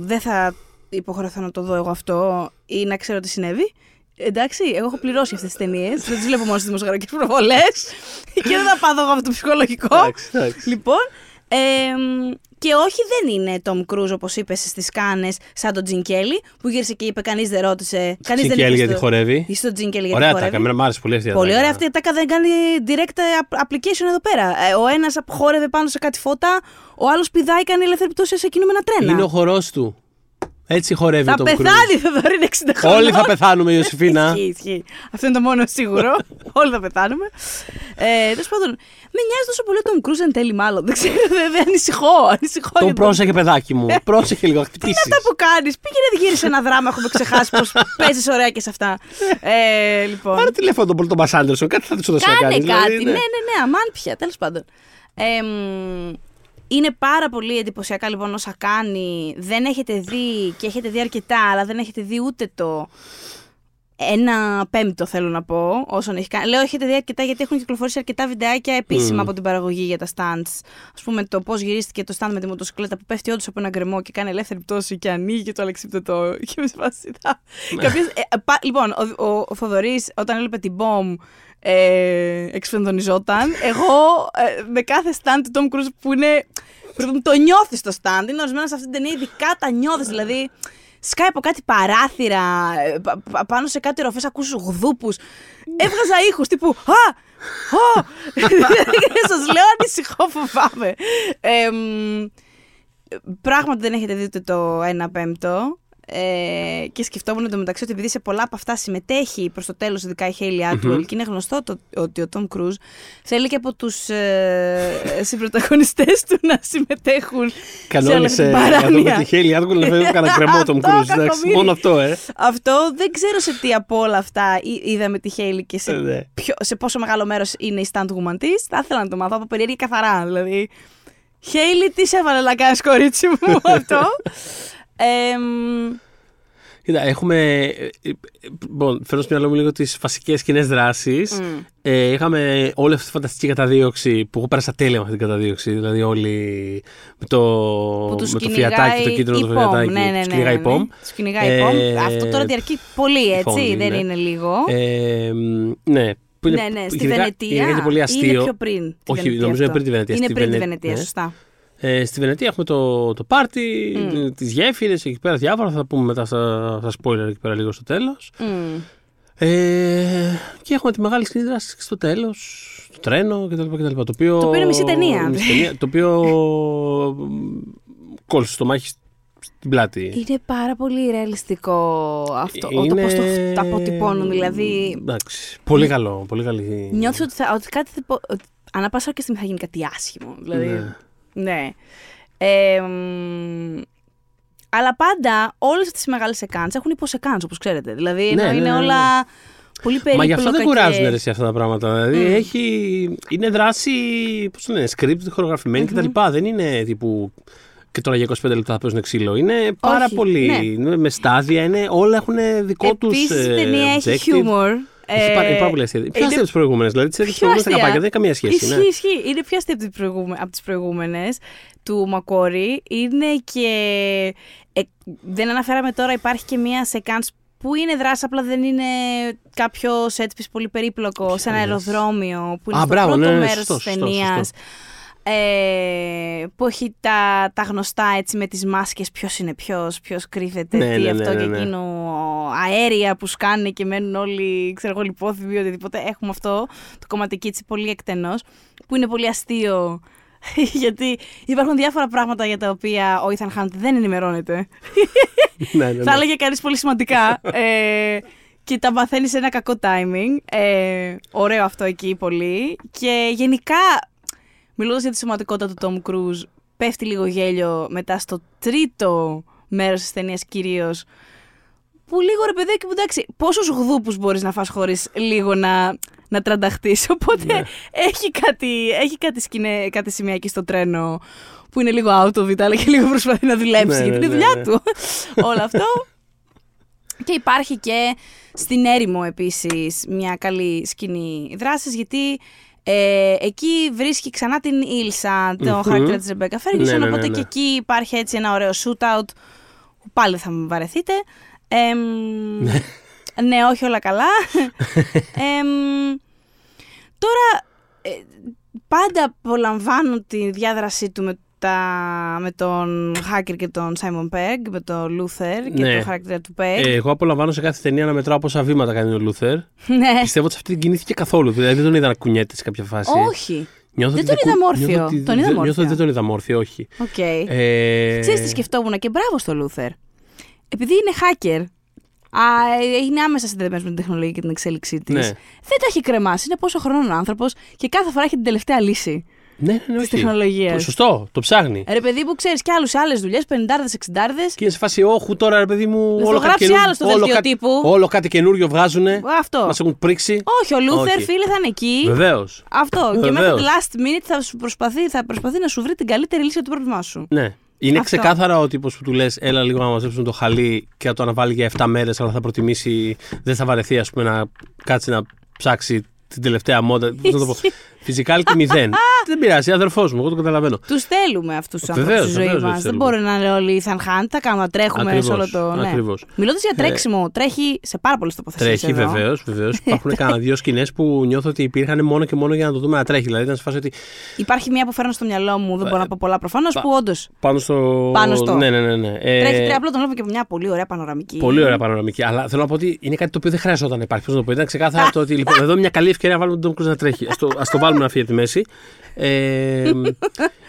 S2: δεν θα υποχρεωθώ να το δω εγώ αυτό ή να ξέρω τι συνέβη. Εντάξει, εγώ έχω πληρώσει αυτές τις ταινίες. δεν τις βλέπω μόνος στι δημοσιογραφικέ προβολές. <laughs> και δεν θα πάω εγώ αυτό το ψυχολογικό. λοιπόν, ε, και όχι δεν είναι Tom Cruise όπως είπες στις Κάνες, σαν τον Τζιν Κέλλη, που γύρισε και είπε: Κανείς δεν ρώτησε. Κανείς
S3: δεν
S2: είπε.
S3: γιατί χορεύει.
S2: Στον Τζιν Κέλλη
S3: γιατί ωραία χορεύει. Ωραία τάκα, μου άρεσε πολύ αυτή
S2: Πολύ ωραία αυτή η τάκα δεν κάνει direct application εδώ πέρα. Ε, ο ένας χόρευε πάνω σε κάτι φώτα, ο άλλος πηδάει κάνει ελεύθερη πτώση σε κινούμενα τρένα.
S3: Είναι ο χορός του. Έτσι χορεύει
S2: θα
S3: τον
S2: πεθάνει, θα δωρεί 60 χρόνια.
S3: Όλοι θα πεθάνουμε, Ιωσήφίνα.
S2: ισχύει, ισχύει. Αυτό είναι το μόνο σίγουρο. <laughs> Όλοι θα πεθάνουμε. Ε, Τέλος πάντων, με νοιάζει τόσο πολύ τον Κρούζ εν τέλει, μάλλον. Δεν ξέρω, <laughs> δεν ανησυχώ. ανησυχώ
S3: τον πρόσεχε, παιδάκι μου. πρόσεχε λίγο, χτυπήσει.
S2: Τι είναι αυτά που κάνεις; Πήγαινε γύρισε ένα δράμα, έχουμε ξεχάσει πώς <laughs> παίζεις ωραία και σε αυτά. Ε, λοιπόν.
S3: Πάρε τηλέφωνο τον Πολ Άντερσον, κάτι θα του δώσει
S2: να κάνεις. Κάτι, ναι, ναι, ναι, ναι, αμάν πια, τέλος πάντων. Ε, είναι πάρα πολύ εντυπωσιακά λοιπόν όσα κάνει. Δεν έχετε δει και έχετε δει αρκετά, αλλά δεν έχετε δει ούτε το ένα πέμπτο θέλω να πω όσον έχει κάνει. Λέω έχετε δει αρκετά γιατί έχουν κυκλοφορήσει αρκετά βιντεάκια επίσημα από την παραγωγή για τα stands. Α πούμε το πώς γυρίστηκε το stand με τη μοτοσυκλέτα που πέφτει όντως από ένα γκρεμό και κάνει ελεύθερη πτώση και ανοίγει το αλεξίπτωτο. <laughs> Και με σπάσει. Ε, λοιπόν, ο, ο, ο Θοδωρής όταν έλειπε την bomb ε, εξφενδονιζόταν. Εγώ ε, με κάθε stand του Tom Cruise που είναι. Το νιώθεις το stand. Είναι ορισμένο σε αυτή την ταινία, ειδικά τα νιώθεις. Δηλαδή, σκάει από κάτι παράθυρα, ε, πάνω σε κάτι ροφές, ακούς γδούπους. Έβγαζα ήχους τύπου «Α! Ω!» Σας λέω ανησυχώ φοβάμαι. Ε, πράγματι δεν έχετε δει ούτε το 1 πέμπτο. Ε, και σκεφτόμουν εντωμεταξύ ότι επειδή σε πολλά από αυτά συμμετέχει προς το τέλος, ειδικά η Χέιλι Άτουελ, και είναι γνωστό το, ότι ο Τόμ Κρούζ θέλει και από τους ε, συμπροταγωνιστές του να συμμετέχουν.
S3: Κανόνισε εδώ με τη Χέιλι Άτουελ να φέρει κανένα κρεμό <laughs> Τόμ Κρούζ. Μόνο αυτό, ε.
S2: Αυτό δεν ξέρω σε τι από όλα αυτά είδαμε τη Χέιλι και σε, ε, ναι. ποιο, σε πόσο μεγάλο μέρος είναι η stand woman της. Θα ήθελα να το μάθω από περίεργη καθαρά. Δηλαδή, Χέιλι, τι σε έβαλε να κάνεις κορίτσι μου <laughs> αυτό; Ε,
S3: Κοίτα, έχουμε. Λοιπόν, φέρνω στο μυαλό μου λίγο τις βασικές κοινές δράσεις. Mm. Ε, είχαμε όλη αυτή τη φανταστική καταδίωξη που εγώ πέρασα τέλεια με αυτή την καταδίωξη. Δηλαδή, όλοι με το, με το φιατάκι, το κίτρινο το φιατάκι.
S2: Ναι, ναι, ναι. Τους κυνηγάει
S3: πομ.
S2: Ε, Αυτό τώρα διαρκεί πολύ, έτσι. δεν ναι. είναι λίγο.
S3: Ε, ναι,
S2: που είναι, ναι, ναι, στη Βενετία.
S3: Είναι πολύ αστείο.
S2: Είναι πιο πριν.
S3: Όχι, νομίζω είναι πριν τη Βενετία.
S2: Είναι πριν τη Βενετία, ναι. σωστά.
S3: Ε, στη Βενετία έχουμε το, το πάρτι, mm. τις γέφυρες, εκεί πέρα διάφορα, θα πούμε μετά στα, στα spoiler εκεί πέρα λίγο στο τέλος. Mm. Ε, και έχουμε τη μεγάλη σκηνή δράση στο τέλος, το τρένο κτλ. κτλ. Το οποίο,
S2: Το οποίο είναι μισή ταινία.
S3: μισή ταινία, το οποίο κόλλησε το μάχη στην πλάτη.
S2: Είναι πάρα πολύ ρεαλιστικό αυτό.
S3: Είναι-
S2: Το πώ το τα αποτυπώνουν. Δηλαδή,
S3: Εντάξει. Πολύ καλό. Πολύ καλή.
S2: νιώθω ότι, θα, ότι κάτι. θα πω- Ότι ανά πάσα και στιγμή θα γίνει κάτι άσχημο. Δηλαδή,
S3: Ναι.
S2: Ναι. Ε, μ, αλλά πάντα όλες αυτέ οι μεγάλες εκάντε έχουν υποσεκάντε, όπως ξέρετε. Δηλαδή
S3: Ναι,
S2: ενώ
S3: ναι,
S2: είναι
S3: ναι, ναι.
S2: όλα πολύ περίπλοκα.
S3: Μα γι' αυτό δεν
S2: και-
S3: κουράζουν ρε, εσύ αυτά τα πράγματα. Δηλαδή
S2: Μμ.
S3: έχει, είναι δράση, πώς το λένε, script, χορογραφημένη κτλ. Δεν είναι τύπου και τώρα για 25 λεπτά θα παίζουν ξύλο. Είναι πάρα
S2: Όχι,
S3: πολύ.
S2: ναι.
S3: είναι με στάδια, είναι, όλα έχουν δικό τους.
S2: Επίσης η ταινία έχει χιούμορ.
S3: Έχει πάρα, είναι πάρα πολύ αστεία. Πιο
S2: είναι-
S3: αστεία από τις προηγούμενες. Δηλαδή τις
S2: Πιο
S3: έχει προηγούμενε
S2: αστεία.
S3: καπάκια δεν έχει καμία σχέση.
S2: Ισχύει,
S3: ναι.
S2: ισχύει. Είναι πιο αστεία από, τις προηγούμε- από τις προηγούμενες του Μακόρι. Είναι και... ε, δεν αναφέραμε τώρα, υπάρχει και μία σεκάνς που είναι δράση, απλά δεν είναι κάποιο set piece πολύ περίπλοκο, σε ένα
S3: λες.
S2: αεροδρόμιο, που είναι
S3: Α,
S2: στο
S3: μπράβο,
S2: πρώτο
S3: ναι, ναι,
S2: μέρος
S3: σωστό,
S2: της
S3: σωστό,
S2: ταινίας.
S3: σωστό.
S2: Ε, που έχει τα, τα γνωστά έτσι με τις μάσκες ποιος είναι ποιος, ποιος κρύβεται,
S3: Ναι,
S2: τι
S3: ναι,
S2: αυτό
S3: ναι,
S2: και
S3: ναι, ναι.
S2: εκείνο αέρια που σκάνε και μένουν όλοι ξέρω εγώ λιπόθυμοι ή οτιδήποτε έχουμε αυτό το κομματική έτσι πολύ εκτενώς που είναι πολύ αστείο <laughs> γιατί υπάρχουν διάφορα πράγματα για τα οποία ο Ethan Hunt δεν ενημερώνεται
S3: ναι, ναι, ναι.
S2: θα έλεγε κανείς πολύ σημαντικά ε, και τα μαθαίνεις σε ένα κακό timing. Ε, ωραίο αυτό εκεί πολύ. Και γενικά, μιλώντας για τη σωματικότητα του Tom Cruise, πέφτει λίγο γέλιο μετά στο τρίτο μέρος της ταινίας κυρίως, που λίγο ρε παιδάκι μου, εντάξει, πόσους γδούπους μπορείς να φας χωρίς λίγο να, να τρανταχτείς. <laughs> Οπότε
S3: Ναι.
S2: έχει, κάτι, έχει κάτι, σκηνέ, κάτι σημεία εκεί στο τρένο που είναι λίγο out of it, αλλά και λίγο προσπαθεί να δουλέψει,
S3: Ναι,
S2: γιατί
S3: ναι,
S2: είναι η
S3: ναι,
S2: δουλειά
S3: ναι.
S2: του. <laughs> Όλο αυτό. Και υπάρχει και στην έρημο επίσης μια καλή σκηνή δράσης γιατί ε, εκεί βρίσκει ξανά την Ήλσα, το
S3: Μμμ.
S2: χαρακτήρα της Ρεμπέκα Ferguson,
S3: Ναι, ναι, ναι,
S2: οπότε
S3: ναι.
S2: και εκεί υπάρχει έτσι ένα ωραίο shootout που πάλι θα με βαρεθείτε. Εμ, ναι, όχι όλα καλά. <laughs> Εμ, τώρα, ε, πάντα απολαμβάνω τη διάδρασή του με, τα, με τον hacker και τον Simon Pegg, με τον Luther και
S3: Ναι.
S2: το χαρακτήρα του Pegg.
S3: Ε, εγώ απολαμβάνω σε κάθε ταινία να μετράω πόσα βήματα κάνει ο Λούθερ.
S2: ναι.
S3: Πιστεύω ότι σε αυτή δεν κινήθηκε καθόλου. Δηλαδή δεν τον είδα να κουνιέται σε κάποια φάση.
S2: Όχι.
S3: Νιώθω
S2: Δεν
S3: ότι
S2: τον είδα
S3: κου-
S2: όρθιο.
S3: νιώθω ότι
S2: Τον είδα
S3: δεν-
S2: όρθιο.
S3: Νιώθω ότι δεν τον είδα όρθιο, όχι.
S2: Οκ.
S3: Ε,
S2: Ξέρεις τι σκεφτόμουν και μπράβο στο Luther. Επειδή είναι hacker, α, ε, είναι άμεσα συνδεδεμένος με την τεχνολογία και την εξέλιξή της.
S3: Ναι.
S2: Δεν τα έχει κρεμάσει. Είναι πόσο χρόνο ο άνθρωπος και κάθε φορά έχει την τελευταία λύση
S3: Ναι, ναι, ναι,
S2: της
S3: όχι.
S2: τεχνολογίας.
S3: Σωστό, το ψάχνει.
S2: Ρε παιδί μου ξέρεις κι άλλους σε άλλες δουλειές, 50-60.
S3: Και είναι σε φάση, όχου τώρα, ρε παιδί μου.
S2: Θα το
S3: όλο κάτι,
S2: γράψει
S3: καινούριο-
S2: άλλο στο
S3: όλο
S2: δελτίο
S3: κάτι-
S2: τύπου.
S3: όλο κάτι καινούριο βγάζουνε.
S2: Αυτό.
S3: Μας έχουν πρίξει.
S2: Όχι, ο Λούθερ,
S3: Όχι.
S2: φίλε, θα είναι εκεί.
S3: Βεβαίως.
S2: Αυτό. Και μέχρι
S3: Βεβαίως.
S2: το last minute θα, σου προσπαθεί, θα προσπαθεί να σου βρει την καλύτερη λύση για το πρόβλημά σου.
S3: Ναι. Είναι
S2: Αυτό.
S3: ξεκάθαρα ο τύπος που του λες: Έλα λίγο να μαζέψουν το χαλί και να το αναβάλει για 7 μέρες, αλλά θα προτιμήσει, δεν θα βαρεθεί, ας πούμε, να κάτσει να ψάξει την τελευταία μόντα. <laughs> Πώς να το πω.
S2: Ισχύει.
S3: Physicality 0. δεν πειράζει, αδερφός μου, εγώ το καταλαβαίνω.
S2: Τους θέλουμε αυτούς τους ανθρώπους
S3: Βεβαίως,
S2: στη ζωή
S3: βεβαίως
S2: μας.
S3: τους
S2: Δεν
S3: θέλουμε.
S2: μπορεί να είναι όλοι Ethan Hunt. Τα κάνουμε να τρέχουμε
S3: Ακριβώς,
S2: σε όλο το. Ναι.
S3: ακριβώς.
S2: Μιλώντας για
S3: Ε,
S2: τρέξιμο, τρέχει σε πάρα πολλές τοποθεσίες.
S3: Τρέχει, βεβαίως. Βεβαίως. <laughs> Υπάρχουν κανένα δύο σκηνές που νιώθω ότι υπήρχαν μόνο και μόνο για να το δούμε να τρέχει. Δηλαδή, ήταν σε φάση ότι
S2: Υπάρχει μία που φέρνω στο μυαλό μου, δεν μπορώ να πω πολλά προφανώς,
S3: πα-
S2: που όντω
S3: πάνω στο.
S2: Πάνω στο.
S3: Ναι, ναι, ναι. ναι. Ε,
S2: τρέχει τρία. Απλά τον βλέπω και από μια πολύ ωραία πανοραμική.
S3: Πολύ ωραία πανοραμική. Αλλά θέλω να πω ότι είναι κάτι το οποίο δεν χρειαζόταν να υπάρχει. Πώς να το πω. Ήταν ξεκάθαρα το ότι λοιπόν, εδώ είναι μια καλή ευκαιρία να βάλουμε τον Tom Cruise να τρέχει. Α το, ας το βάλουμε <laughs> να φύγει από τη μέση. Ε,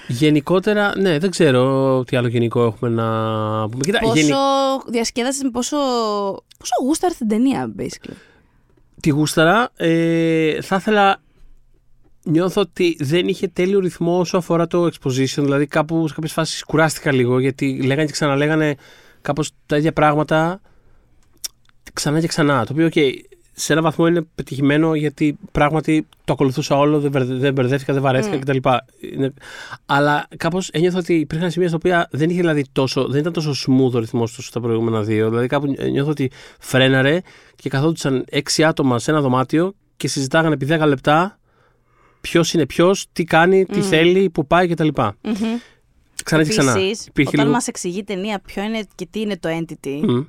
S3: γενικότερα, ναι, δεν ξέρω τι άλλο γενικό έχουμε να πούμε. Κοίτα,
S2: Πόσο
S3: γενι-
S2: διασκέδασες, πόσο. Πόσο γούσταρε την ταινία, basically;
S3: τη γούσταρα. Ε, θα ήθελα. Νιώθω ότι δεν είχε τέλειο ρυθμό όσο αφορά το exposition. Δηλαδή, κάπου σε κάποιες φάσεις κουράστηκα λίγο γιατί λέγανε και ξαναλέγανε κάπως τα ίδια πράγματα ξανά και ξανά. Το οποίο, OK, σε ένα βαθμό είναι πετυχημένο γιατί πράγματι το ακολουθούσα όλο, δεν, μπερδε- δεν μπερδεύτηκα, δεν βαρέθηκα
S2: Mm.
S3: κτλ. Είναι... Αλλά κάπως ένιωθα ότι υπήρχαν σημεία στα οποία δεν, είχε, δηλαδή, τόσο, δεν ήταν τόσο smooth ο ρυθμός τους στα προηγούμενα δύο. Δηλαδή, κάπου νιώθω ότι φρέναρε και καθόντουσαν έξι άτομα σε ένα δωμάτιο και συζητάγανε επί 10 λεπτά ποιος είναι ποιος, τι κάνει, τι
S2: Μμμ.
S3: θέλει, που πάει κτλ. Ξανά και ξανά.
S2: Επίσης,
S3: Υπήρχε
S2: όταν
S3: λίγο-
S2: μας εξηγεί η ταινία ποιο είναι και τι είναι το entity,
S3: Μμ.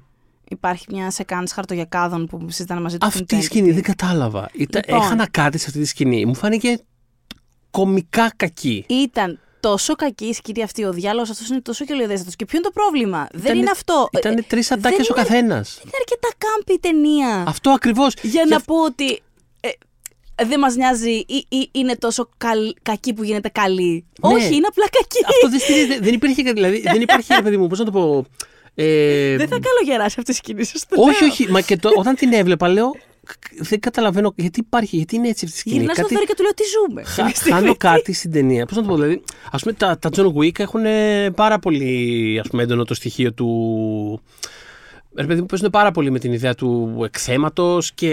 S2: Υπάρχει μια σεκάνς χαρτογιακάδων που συζητάνε μαζί του.
S3: Αυτή
S2: το
S3: η
S2: entity.
S3: σκηνή δεν κατάλαβα. Ήταν,
S2: Λοιπόν.
S3: Έχανα κάτι σε αυτή τη σκηνή. Μου φάνηκε κομικά κακή.
S2: Ήταν τόσο κακή η σκηνή αυτή. Ο διάλογος αυτός είναι τόσο κελιοδέστατο. Και ποιο είναι το πρόβλημα; δεν είναι αυτό.
S3: Ήταν τρεις ατάκες ο καθένας.
S2: Είναι αρκετά κάμπη η ταινία.
S3: Αυτό ακριβώς.
S2: Για να πω ότι. Ε, δεν μας νοιάζει ή, ή είναι τόσο καλ, κακή που γίνεται καλή.
S3: Ναι.
S2: Όχι, είναι απλά κακή.
S3: Αυτό δεν στηρίζεται. δεν υπήρχε. Δηλαδή, <laughs> δεν υπάρχει, ρε παιδί μου, πώς να το πω. Ε,
S2: δεν θα καλογεράσει αυτή η σκηνή, σου το
S3: όχι,
S2: λέω.
S3: όχι. Μα και το, όταν την έβλεπα, λέω. Δεν καταλαβαίνω γιατί υπάρχει, γιατί είναι έτσι αυτή η σκηνή.
S2: Γυρνά στο δέρμα και του λέω τι ζούμε;
S3: Χα, χάνω κάτι στην ταινία. Πώς να το πω, δηλαδή. Α πούμε, τα, τα John Wick έχουν ε, πάρα πολύ ας πούμε, έντονο το στοιχείο του. Ρε παιδί μου, παίζουν πάρα πολύ με την ιδέα του εκθέματος και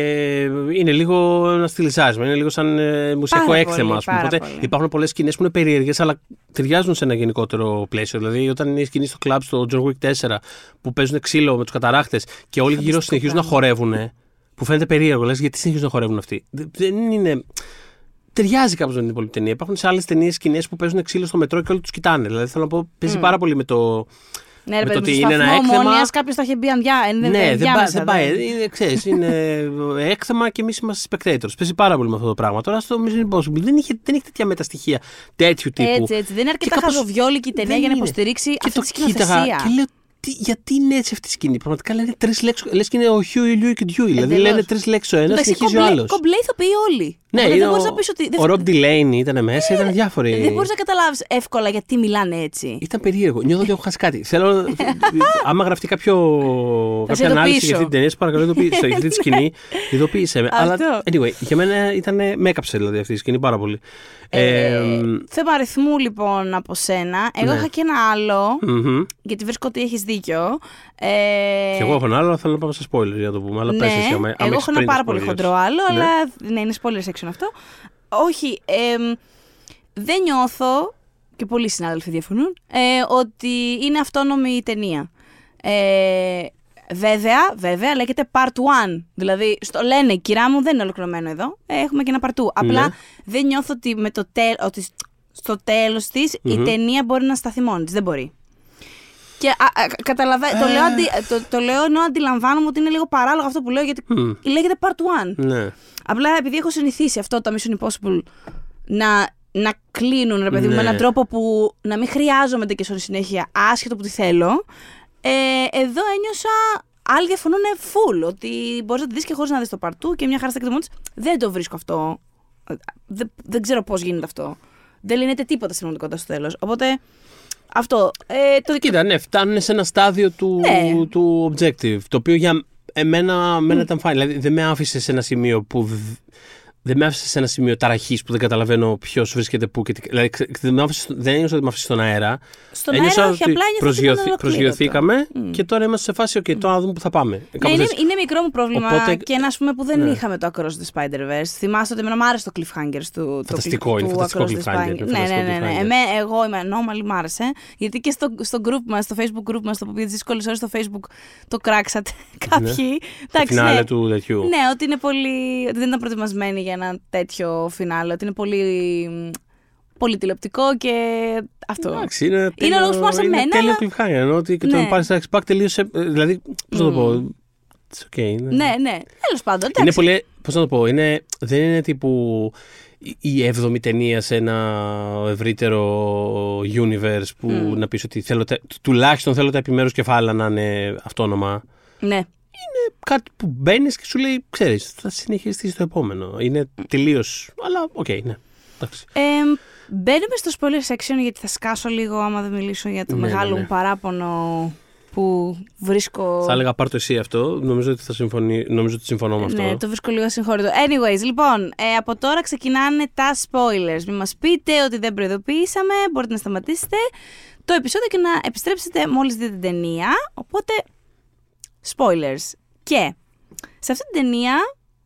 S3: είναι λίγο ένα στυλιζάρισμα. Είναι λίγο σαν ε, μουσιακό
S2: Πάρα
S3: έκθεμα,
S2: πολύ,
S3: ας πούμε.
S2: πάρα
S3: Οπότε
S2: πολύ.
S3: υπάρχουν πολλές σκηνές που είναι περίεργες, αλλά ταιριάζουν σε ένα γενικότερο πλαίσιο. Δηλαδή, όταν είναι η σκηνή στο κλαμπ στο John Wick 4 που παίζουν ξύλο με τους καταράχτες και όλοι γύρω συνεχίζουν να χορεύουν, που φαίνεται περίεργο. Λες, γιατί συνεχίζουν να χορεύουν αυτοί. Δε- Δεν είναι. Ταιριάζει κάπως με την υπόλοιπη ταινία. Υπάρχουν σε άλλες ταινίες σκηνές που παίζουν ξύλο στο μετρό και όλοι τους κοιτάνε. Δηλαδή, θέλω να πω, παίζει πάρα πολύ με το.
S2: Ναι, ρε
S3: με το
S2: παιδί μου,
S3: ότι
S2: στο
S3: είναι ένα
S2: σταθμό
S3: έκθεμα.
S2: ομόνιας κάποιος θα είχε μπει ανδιά, εν-
S3: ναι, δεν,
S2: ενδιάμεσα,
S3: πάει, δεν πάει.
S2: δεν-
S3: Είναι, ξέρεις, είναι <laughs> έκθεμα και εμείς είμαστε spectators. Παίζει πάρα πολύ με αυτό το πράγμα. Τώρα στο Mission Impossible δεν είχε, δεν είχε τέτοια μεταστοιχεία τέτοιου τύπου.
S2: Έτσι, έτσι. Δεν είναι αρκετά
S3: Και κάπως
S2: χαζοβιόλικη η ταινία
S3: δεν
S2: για να
S3: είναι.
S2: υποστηρίξει
S3: και
S2: αυτή
S3: το
S2: τη
S3: κοίταγα
S2: σκηνοθεσία.
S3: και λέω, τι, γιατί είναι έτσι αυτή η σκηνή; Πραγματικά λένε τρεις λέξεις. Λες και είναι ο Χιούι, Λιούι και Ντιούι. Δηλαδή
S2: Εντελώς.
S3: λένε τρεις λέξεις ο ένας,
S2: Εντάξει,
S3: συνεχίζει ο
S2: κομπλέ-
S3: άλλος.
S2: Κομπλέ ηθοποιοί όλοι.
S3: Ναι,
S2: Οπότε
S3: είναι
S2: δεν
S3: ο,
S2: μπορείς να πεις ότι. δεν-
S3: ο Ρομπ Ντιλέινι ήταν μέσα, ήταν διάφοροι.
S2: Δεν μπορείς να καταλάβεις εύκολα γιατί μιλάνε έτσι.
S3: Ήταν περίεργο. Νιώθω ότι έχω χάσει κάτι. Θέλω. <laughs> άμα γραφτεί κάποιο,
S2: σε
S3: κάποια ανάλυση
S2: ειδοποιήσω.
S3: για αυτή την ταινία, σε παρακαλώ, ειδοποίησε. για αυτή τη <laughs> σκηνή, ειδοποίησε με. Αλλά
S2: Αυτό.
S3: anyway, για μένα ήταν. Με έκαψε δηλαδή αυτή η σκηνή πάρα πολύ.
S2: Ε,
S3: Ε,
S2: θέμα αριθμού λοιπόν από σένα. Εγώ
S3: Ναι.
S2: είχα και ένα άλλο,
S3: μμμ.
S2: γιατί βρίσκω ότι έχεις δίκιο. Ε,
S3: Και εγώ έχω ένα άλλο, αλλά θέλω να πάμε σε spoilers για να το πούμε. Αλλά
S2: ναι,
S3: πες εσύ, άμα- άμα
S2: εγώ
S3: έχεις
S2: έχω ένα
S3: πριν τα
S2: πάρα πολύ
S3: spoilers.
S2: χοντρό άλλο,
S3: Ναι.
S2: αλλά ναι, είναι spoiler section αυτό. Όχι, εμ, δεν νιώθω, και πολλοί συνάδελφοι διαφωνούν, ε, ότι είναι αυτόνομη η ταινία. Ε, βέβαια, βέβαια, λέγεται part 1. Δηλαδή, στο λένε, κυρά μου, δεν είναι ολοκληρωμένο εδώ. Ε, έχουμε και ένα part 2. Απλά
S3: Ναι.
S2: δεν νιώθω ότι, με το τέλ, ότι στο τέλος της η ταινία μπορεί να σταθεί μόνη της. Δεν μπορεί. Και α, α, καταλαβα- το, λέω αντι, το, το λέω ενώ αντιλαμβάνομαι ότι είναι λίγο παράλογο αυτό που λέω γιατί
S3: Μμ.
S2: λέγεται part 1.
S3: Ναι.
S2: Απλά επειδή έχω συνηθίσει αυτό το Mission Impossible να, να κλείνουν ρε παιδί μου,
S3: Ναι.
S2: με έναν τρόπο που να μην χρειάζομαι και στο συνέχεια άσχετο που τη θέλω. Ε, εδώ ένιωσα. Άλλοι διαφωνούν full ότι μπορείς να τη δεις και χωρίς να δεις το παρτού και μια χαρά στα εκτεμό της. Δεν το βρίσκω αυτό. Ε, Δεν, δεν ξέρω πώς γίνεται αυτό. Δεν λύνεται τίποτα στην πραγματικότητα στο τέλος. Οπότε. Αυτό. Ε, το
S3: Κοίτα, ναι, φτάνουν σε ένα στάδιο του,
S2: Ναι.
S3: του objective. Το οποίο για εμένα, εμένα ήταν fine. Δηλαδή δεν με άφησε σε ένα σημείο που. Δ- Δεν με άφησες σε ένα σημείο ταραχής που δεν καταλαβαίνω ποιος βρίσκεται πού και τι. Δηλαδή ξε- δεν, με άφησε, δεν ένιωσα ότι με άφησες στον αέρα.
S2: Στον
S3: Ένιωσα
S2: αέρα, όχι,
S3: ότι
S2: απλά ένιωθα ότι
S3: προσγειωθή-
S2: ήταν ολοκλήρωτο.
S3: προσγειωθήκαμε και τώρα είμαστε σε φάση, OK, τώρα να δούμε πού θα πάμε.
S2: Ναι,
S3: Κάπως
S2: είναι,
S3: έτσι.
S2: είναι μικρό μου πρόβλημα
S3: Οπότε-
S2: και ένα ας πούμε που δεν
S3: Ναι.
S2: είχαμε το Across the Spider-Verse. Θυμάστε ότι εμένα μου άρεσε το cliffhanger του, το
S3: Φανταστικό,
S2: cliff-
S3: είναι
S2: του
S3: φανταστικό
S2: Across the
S3: cliffhanger, είναι
S2: Spider- Ναι, ναι,
S3: φανταστικό
S2: ναι. ναι.
S3: cliffhanger.
S2: Εμέ, εγώ είμαι ανώμαλη, μ' άρεσε. Γιατί και στο, στο group μας, στο facebook group μας, το που πήγε τις δύσκολες ώρες στο facebook, το κράξατε κάποιοι.
S3: Το
S2: Εντάξει,
S3: φινάλε
S2: ναι.
S3: του τέτοιου.
S2: Ναι, ότι είναι πολύ. ότι δεν ήταν προετοιμασμένοι για ένα τέτοιο φινάλε. Ότι είναι πολύ. πολύ τηλεοπτικό και αυτό.
S3: Εντάξει, είναι, τέλειο,
S2: ο λόγος που μου άρεσε
S3: είναι
S2: εμένα,
S3: τέλειο
S2: αλλά-
S3: cliffhanger. Ενώ ότι και το
S2: Ναι.
S3: πάρεις στα X-Pack τελείωσε. ε, Δηλαδή, πώς να το πω. It's okay, είναι-
S2: Ναι, ναι. Τέλος πάντων.
S3: Είναι
S2: εντάξει.
S3: πολύ. Πώς να το πω, είναι, δεν είναι τύπου η- η έβδομη ταινία σε ένα ευρύτερο universe που να πεις ότι θέλω, τα- τουλάχιστον θέλω τα επιμέρους κεφάλαια να είναι αυτόνομα.
S2: Ναι.
S3: Είναι κάτι που μπαίνεις και σου λέει, ξέρεις, θα συνεχιστεί στο επόμενο. Είναι τελείως. Αλλά, οκ, ναι. Εντάξει.
S2: Ε, μπαίνουμε στο spoiler section γιατί θα σκάσω λίγο άμα δεν μιλήσω για το
S3: Ναι,
S2: μεγάλο
S3: ναι, ναι.
S2: μου παράπονο που βρίσκω.
S3: Θα έλεγα πάρ' το εσύ αυτό. Νομίζω ότι, θα συμφωνεί, νομίζω ότι συμφωνώ με αυτό.
S2: Ναι, το βρίσκω λίγο συγχώρητο. Anyways, λοιπόν, ε, από τώρα ξεκινάνε τα spoilers. Μην μας πείτε ότι δεν προειδοποιήσαμε, μπορείτε να σταματήσετε το επεισόδιο και να επιστρέψετε μόλις δείτε την ταινία. Οπότε, spoilers. Και σε αυτή την ταινία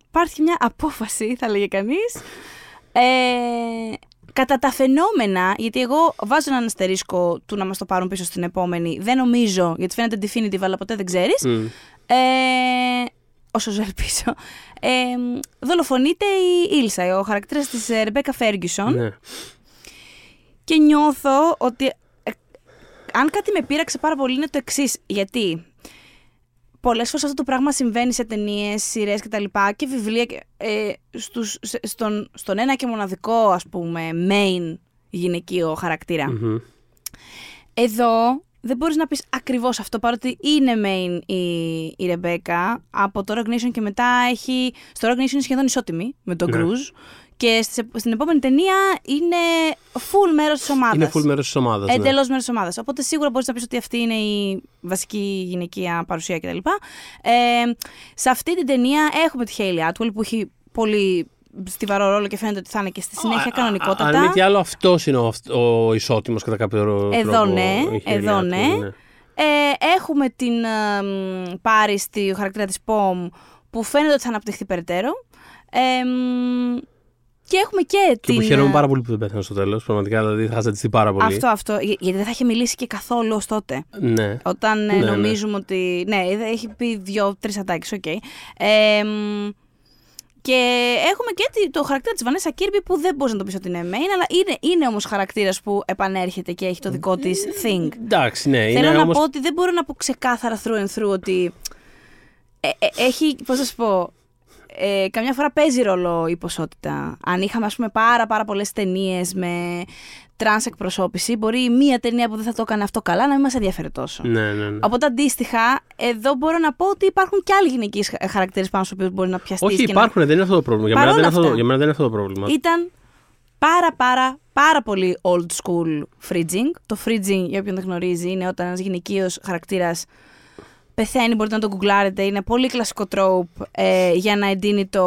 S2: υπάρχει μια απόφαση, θα λέγε κανείς, ε, κατά τα φαινόμενα, γιατί εγώ βάζω έναν αστερίσκο του να μας το πάρουν πίσω στην επόμενη. Δεν νομίζω, γιατί φαίνεται definitive, αλλά ποτέ δεν ξέρεις.
S3: Μμ.
S2: Ε, όσο ζω ελπίζω. Ε, δολοφονείται η Ήλσα, ο χαρακτήρας της ε, Ρεμπέκα Φέργκισον.
S3: Ναι.
S2: Και νιώθω ότι ε, αν κάτι με πείραξε πάρα πολύ είναι το εξής. Γιατί πολλές φορές αυτό το πράγμα συμβαίνει σε ταινίες, σειρές κτλ. Και, βιβλία. και, Ε, στους, σε- στον, στον ένα και μοναδικό, ας πούμε, main γυναικείο χαρακτήρα.
S3: Μμμ.
S2: Εδώ δεν μπορείς να πεις ακριβώς αυτό, παρότι είναι main η, η Ρεμπέκα. Από το Rock Nation και μετά έχει... Στο Rock Nation είναι σχεδόν ισότιμη με τον
S3: Ναι.
S2: Cruz. Και στις- στην επόμενη ταινία είναι full μέρος της ομάδας.
S3: Είναι full μέρος της ομάδας. Ναι.
S2: Εντελώς μέρος της ομάδας. Οπότε σίγουρα μπορείς να πεις ότι αυτή είναι η βασική γυναικεία παρουσία κτλ. Ε, σε αυτή την ταινία έχουμε τη Hayley Atwell που έχει πολύ στιβαρό ρόλο και φαίνεται ότι θα είναι και στη συνέχεια κανονικότατα.
S3: Αν μη τι άλλο, αυτός είναι ο, αυτ- ο ισότιμος κατά κάποιο ρο-
S2: Εδώ
S3: τρόπο.
S2: ναι,
S3: η Hayley
S2: εδώ
S3: Atwell,
S2: ναι. Ε, έχουμε την ε, μ, Paris στη χαρακτήρα της Pom που φαίνεται ότι θα αναπτυχθεί περαιτέρω. Ε, μ, και έχουμε και,
S3: Και
S2: την...
S3: που χαίρομαι
S2: ε,
S3: πάρα πολύ που δεν πέθανε στο τέλος. Πραγματικά δηλαδή θα ζητηθεί πάρα πολύ.
S2: Αυτό, αυτό. Για- Γιατί δεν θα είχε μιλήσει και καθόλου ως τότε.
S3: Ναι.
S2: Όταν ε,
S3: Ναι, ναι.
S2: νομίζουμε ότι. Ναι, έχει πει δύο-τρεις ατάκες, οκ. Ε, μ, και έχουμε και τη- το χαρακτήρα της Βανέσα Κίρμπι που δεν μπορείς να το πεις ότι είναι main, αλλά είναι, είναι όμως χαρακτήρας που επανέρχεται και έχει το δικό της thing.
S3: Εντάξει, ναι.
S2: Θέλω
S3: είναι
S2: να
S3: όμως...
S2: πω ότι δεν μπορώ να πω ξεκάθαρα through and through ότι. ε, ε, έχει, πώς θα σου πω, ε, καμιά φορά παίζει ρόλο η ποσότητα. Αν είχαμε, ας πούμε, πάρα, πάρα πολλές ταινίες με τρανς εκπροσώπηση, μπορεί μία ταινία που δεν θα το έκανε αυτό καλά να μην μας ενδιαφέρει τόσο.
S3: Ναι, ναι, ναι.
S2: Οπότε αντίστοιχα, εδώ μπορώ να πω ότι υπάρχουν και άλλοι γυναικείοι χαρακτήρες πάνω στους οποίους μπορεί να πιαστείς.
S3: Όχι, υπάρχουν, δεν είναι αυτό το πρόβλημα. Για μένα,
S2: Παρόλα
S3: δεν είναι αυτό,
S2: αυτά.
S3: για μένα δεν είναι αυτό το πρόβλημα.
S2: Ήταν πάρα πάρα πάρα πολύ old school fridging. Το fridging, για όποιον δεν γνωρίζει, είναι όταν ένας γυναικείος χαρακτήρας πεθαίνει, μπορείτε να το γκουγκλάρετε. Είναι πολύ κλασικό trope ε, για να εντείνει το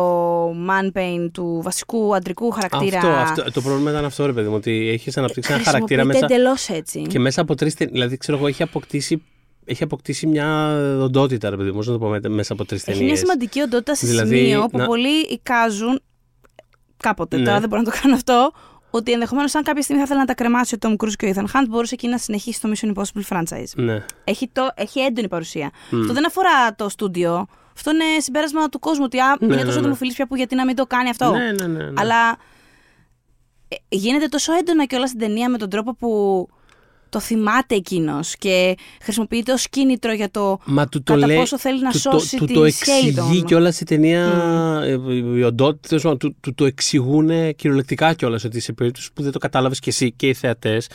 S2: man pain του βασικού αντρικού χαρακτήρα.
S3: Αυτό, αυτό, το πρόβλημα ήταν αυτό, ρε παιδί μου, ότι έχεις αναπτύξει ένα χαρακτήρα μέσα.
S2: εντελώς έτσι.
S3: Και μέσα από τρεις ταινίε. Δηλαδή, ξέρω εγώ, έχει αποκτήσει, έχει αποκτήσει μια οντότητα, ρε παιδί μου, πώς να το πω, με- μέσα από τρεις ταινίε.
S2: Έχει μια σημαντική οντότητα σε
S3: Δηλαδή,
S2: σημείο που
S3: να-
S2: πολλοί εικάζουν. Κάποτε,
S3: Ναι.
S2: τώρα δεν μπορώ να το κάνω αυτό. Ότι ενδεχομένως, αν κάποια στιγμή θα ήθελε να τα κρεμάσει ο Tom Cruise και ο Ethan Hunt, μπορούσε εκεί να συνεχίσει το Mission Impossible franchise.
S3: Ναι.
S2: Έχει, το, έχει έντονη παρουσία. Αυτό δεν αφορά το στούντιο. Αυτό είναι συμπέρασμα του κόσμου. Ότι α,
S3: Ναι,
S2: είναι
S3: ναι,
S2: τόσο
S3: ναι.
S2: δημοφιλής πια που γιατί να μην το κάνει αυτό.
S3: Ναι, ναι, ναι, ναι.
S2: Αλλά ε, γίνεται τόσο έντονα και όλα στην ταινία με τον τρόπο που το θυμάται εκείνος και χρησιμοποιείται ως κίνητρο για το
S3: Μα του το
S2: κατά
S3: λέει,
S2: πόσο θέλει να
S3: του,
S2: σώσει
S3: το, του
S2: τη
S3: το εξηγεί
S2: Shadon.
S3: κιόλας η ταινία, ε, οι οντότητες, του, του το εξηγούν κυριολεκτικά κιόλας ότι σε περίπτωση που δεν το κατάλαβες κι εσύ και οι θεατές,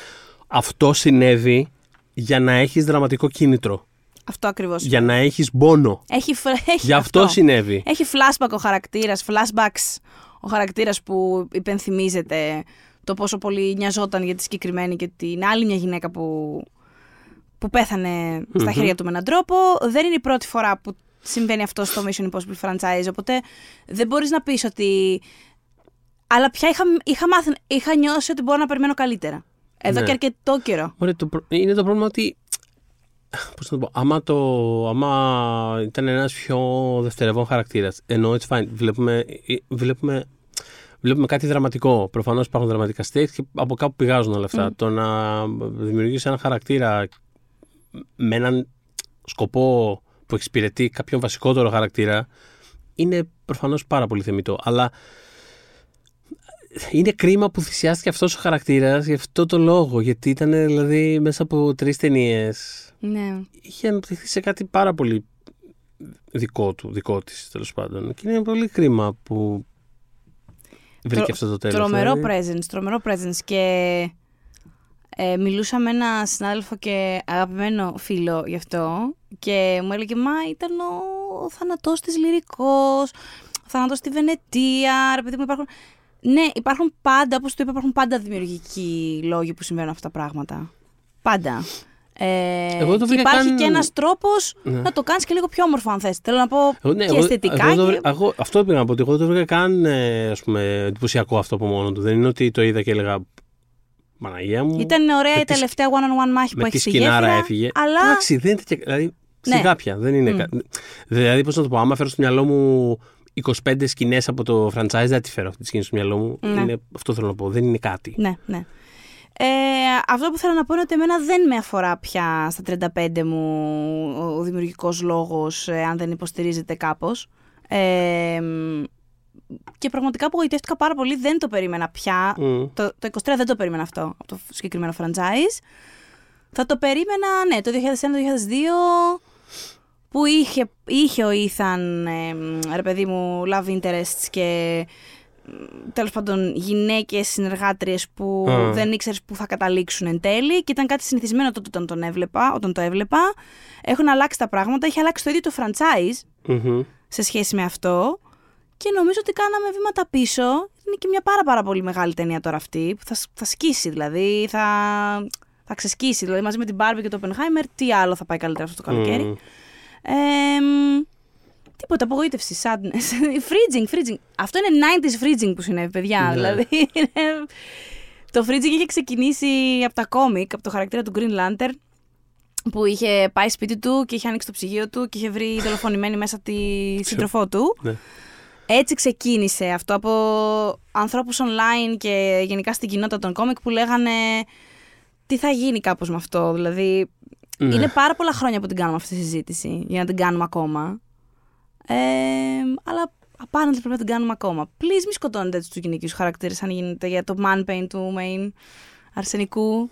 S3: αυτό συνέβη για να έχεις δραματικό κίνητρο.
S2: Αυτό ακριβώς.
S3: Για να έχεις πόνο.
S2: Έχει, φρ- έχει
S3: Γι' αυτό συνέβη.
S2: Έχει flashback ο χαρακτήρας, flashbacks ο χαρακτήρας που υπενθυμίζεται το πόσο πολύ νοιαζόταν για τη συγκεκριμένη και την άλλη μια γυναίκα που, που πέθανε στα χέρια του με έναν τρόπο. Δεν είναι η πρώτη φορά που συμβαίνει αυτό στο Mission Impossible franchise, οπότε δεν μπορείς να πεις ότι... Αλλά πια είχα, είχα, μάθει, είχα νιώσει ότι μπορώ να περιμένω καλύτερα. Εδώ
S3: Ναι.
S2: και αρκετό καιρό.
S3: Ωραία, το, προ- είναι το πρόβλημα ότι. Πώς να το πω, άμα, το, άμα ήταν ένας πιο δευτερευόν χαρακτήρας, ενώ it's fine, βλέπουμε, ε, βλέπουμε, βλέπουμε κάτι δραματικό. Προφανώς υπάρχουν δραματικά stakes και από κάπου πηγάζουν όλα αυτά. Το να δημιουργήσει ένα χαρακτήρα με έναν σκοπό που εξυπηρετεί κάποιον βασικότερο χαρακτήρα είναι προφανώς πάρα πολύ θεμητό. Αλλά είναι κρίμα που θυσιάστηκε αυτός ο χαρακτήρας για αυτό το λόγο. Γιατί ήταν δηλαδή μέσα από τρεις ταινίες.
S2: Ναι.
S3: Είχε αναπτυχθεί σε κάτι πάρα πολύ δικό του, δικό της τέλος πάντων. Και είναι πολύ κρίμα που βρήκε
S2: Τρο-
S3: αυτό το τέλος.
S2: Τρομερό
S3: δηλαδή.
S2: presence, τρομερό presence και ε, μιλούσα με ένα συνάδελφο και αγαπημένο φίλο γι' αυτό και μου έλεγε μα ήταν ο θάνατός της λυρικός, ο θάνατος στη Βενετία, ρε παιδί μου υπάρχουν... Ναι, υπάρχουν πάντα, όπως το είπα, υπάρχουν πάντα δημιουργικοί λόγοι που συμβαίνουν αυτά τα πράγματα. Πάντα. Ε,
S3: Εγώ το
S2: και
S3: βρήκα
S2: υπάρχει
S3: καν-
S2: και ένας τρόπος
S3: Ναι.
S2: να το κάνεις και λίγο πιο όμορφο αν θες. Θέλω να πω
S3: Εγώ, ναι,
S2: και
S3: εγώ-
S2: αισθητικά.
S3: εγώ το
S2: και-
S3: βρήκα- εγώ- αυτό πήγα να πω ότι εγώ δεν το βρήκα καν ε, ας πούμε, εντυπωσιακό αυτό από μόνο του. Δεν είναι ότι το είδα και έλεγα Παναγία μου.
S2: Ήταν ωραία
S3: με
S2: η
S3: τη σκ-
S2: τελευταία one-on-one μάχη που
S3: με
S2: έχεις
S3: τη
S2: στη
S3: σκηνάρα
S2: γέφυρα,
S3: έφυγε.
S2: Αλλά
S3: Εντάξει, δεν είναι τέτοια. Δηλαδή,
S2: Ναι.
S3: σιγά πια. Δεν είναι. κα- Δηλαδή, πώς να το πω, άμα φέρω στο μυαλό μου 25 σκηνές από το franchise, δεν τη φέρω αυτή τη σκηνή στο μυαλό μου.
S2: Ναι.
S3: Είναι, αυτό θέλω να πω. Δεν είναι κάτι.
S2: Ναι, ναι. Ε, αυτό που θέλω να πω είναι ότι εμένα δεν με αφορά πια στα 35 μου ο, ο δημιουργικός λόγος ε, αν δεν υποστηρίζεται κάπως. Ε, μ, και πραγματικά απογοητεύτηκα πάρα πολύ, δεν το περίμενα πια.
S3: Μμ.
S2: Το, το 23 δεν το περίμενα αυτό από το συγκεκριμένο franchise. Θα το περίμενα, ναι, το 2001-2002 που είχε, είχε ο Ethan, ε, μ, ρε παιδί μου, love interests και τέλος πάντων γυναίκες συνεργάτριες που
S3: Α.
S2: δεν ήξερες που θα καταλήξουν εν τέλει και ήταν κάτι συνηθισμένο τότε όταν, τον έβλεπα, όταν το έβλεπα. Έχουν αλλάξει τα πράγματα, έχει αλλάξει το ίδιο το franchise
S3: Μμμ.
S2: σε σχέση με αυτό και νομίζω ότι κάναμε βήματα πίσω. Είναι και μια πάρα πάρα πολύ μεγάλη ταινία τώρα αυτή που θα, σ- θα σκίσει δηλαδή, θα, θα ξεσκίσει. Δηλαδή μαζί με την Barbie και το Oppenheimer, τι άλλο θα πάει καλύτερα αυτό το καλοκαίρι.
S3: Μμ.
S2: Εμ, τίποτα, απογοήτευση, sadness. <laughs> freezing, freezing. Αυτό είναι 90s freezing που συνέβη, παιδιά.
S3: Ναι.
S2: Δηλαδή, είναι- το freezing είχε ξεκινήσει από τα κόμικ, από το χαρακτήρα του Green Lantern, που είχε πάει σπίτι του και είχε ανοίξει το ψυγείο του και είχε βρει δολοφονημένη μέσα τη σύντροφό του. <laughs>
S3: Ναι.
S2: Έτσι ξεκίνησε αυτό από ανθρώπους online και γενικά στην κοινότητα των κόμικ που λέγανε τι θα γίνει κάπως με αυτό; Δηλαδή,
S3: Ναι.
S2: είναι πάρα πολλά χρόνια που την κάνουμε αυτή τη συζήτηση για να την κάνουμε ακόμα. Ε, αλλά απάνω πρέπει να την κάνουμε ακόμα. Please μη σκοτώνετε έτσι τους γυναικείους χαρακτήρες αν γίνεται για το man pain του main αρσενικού.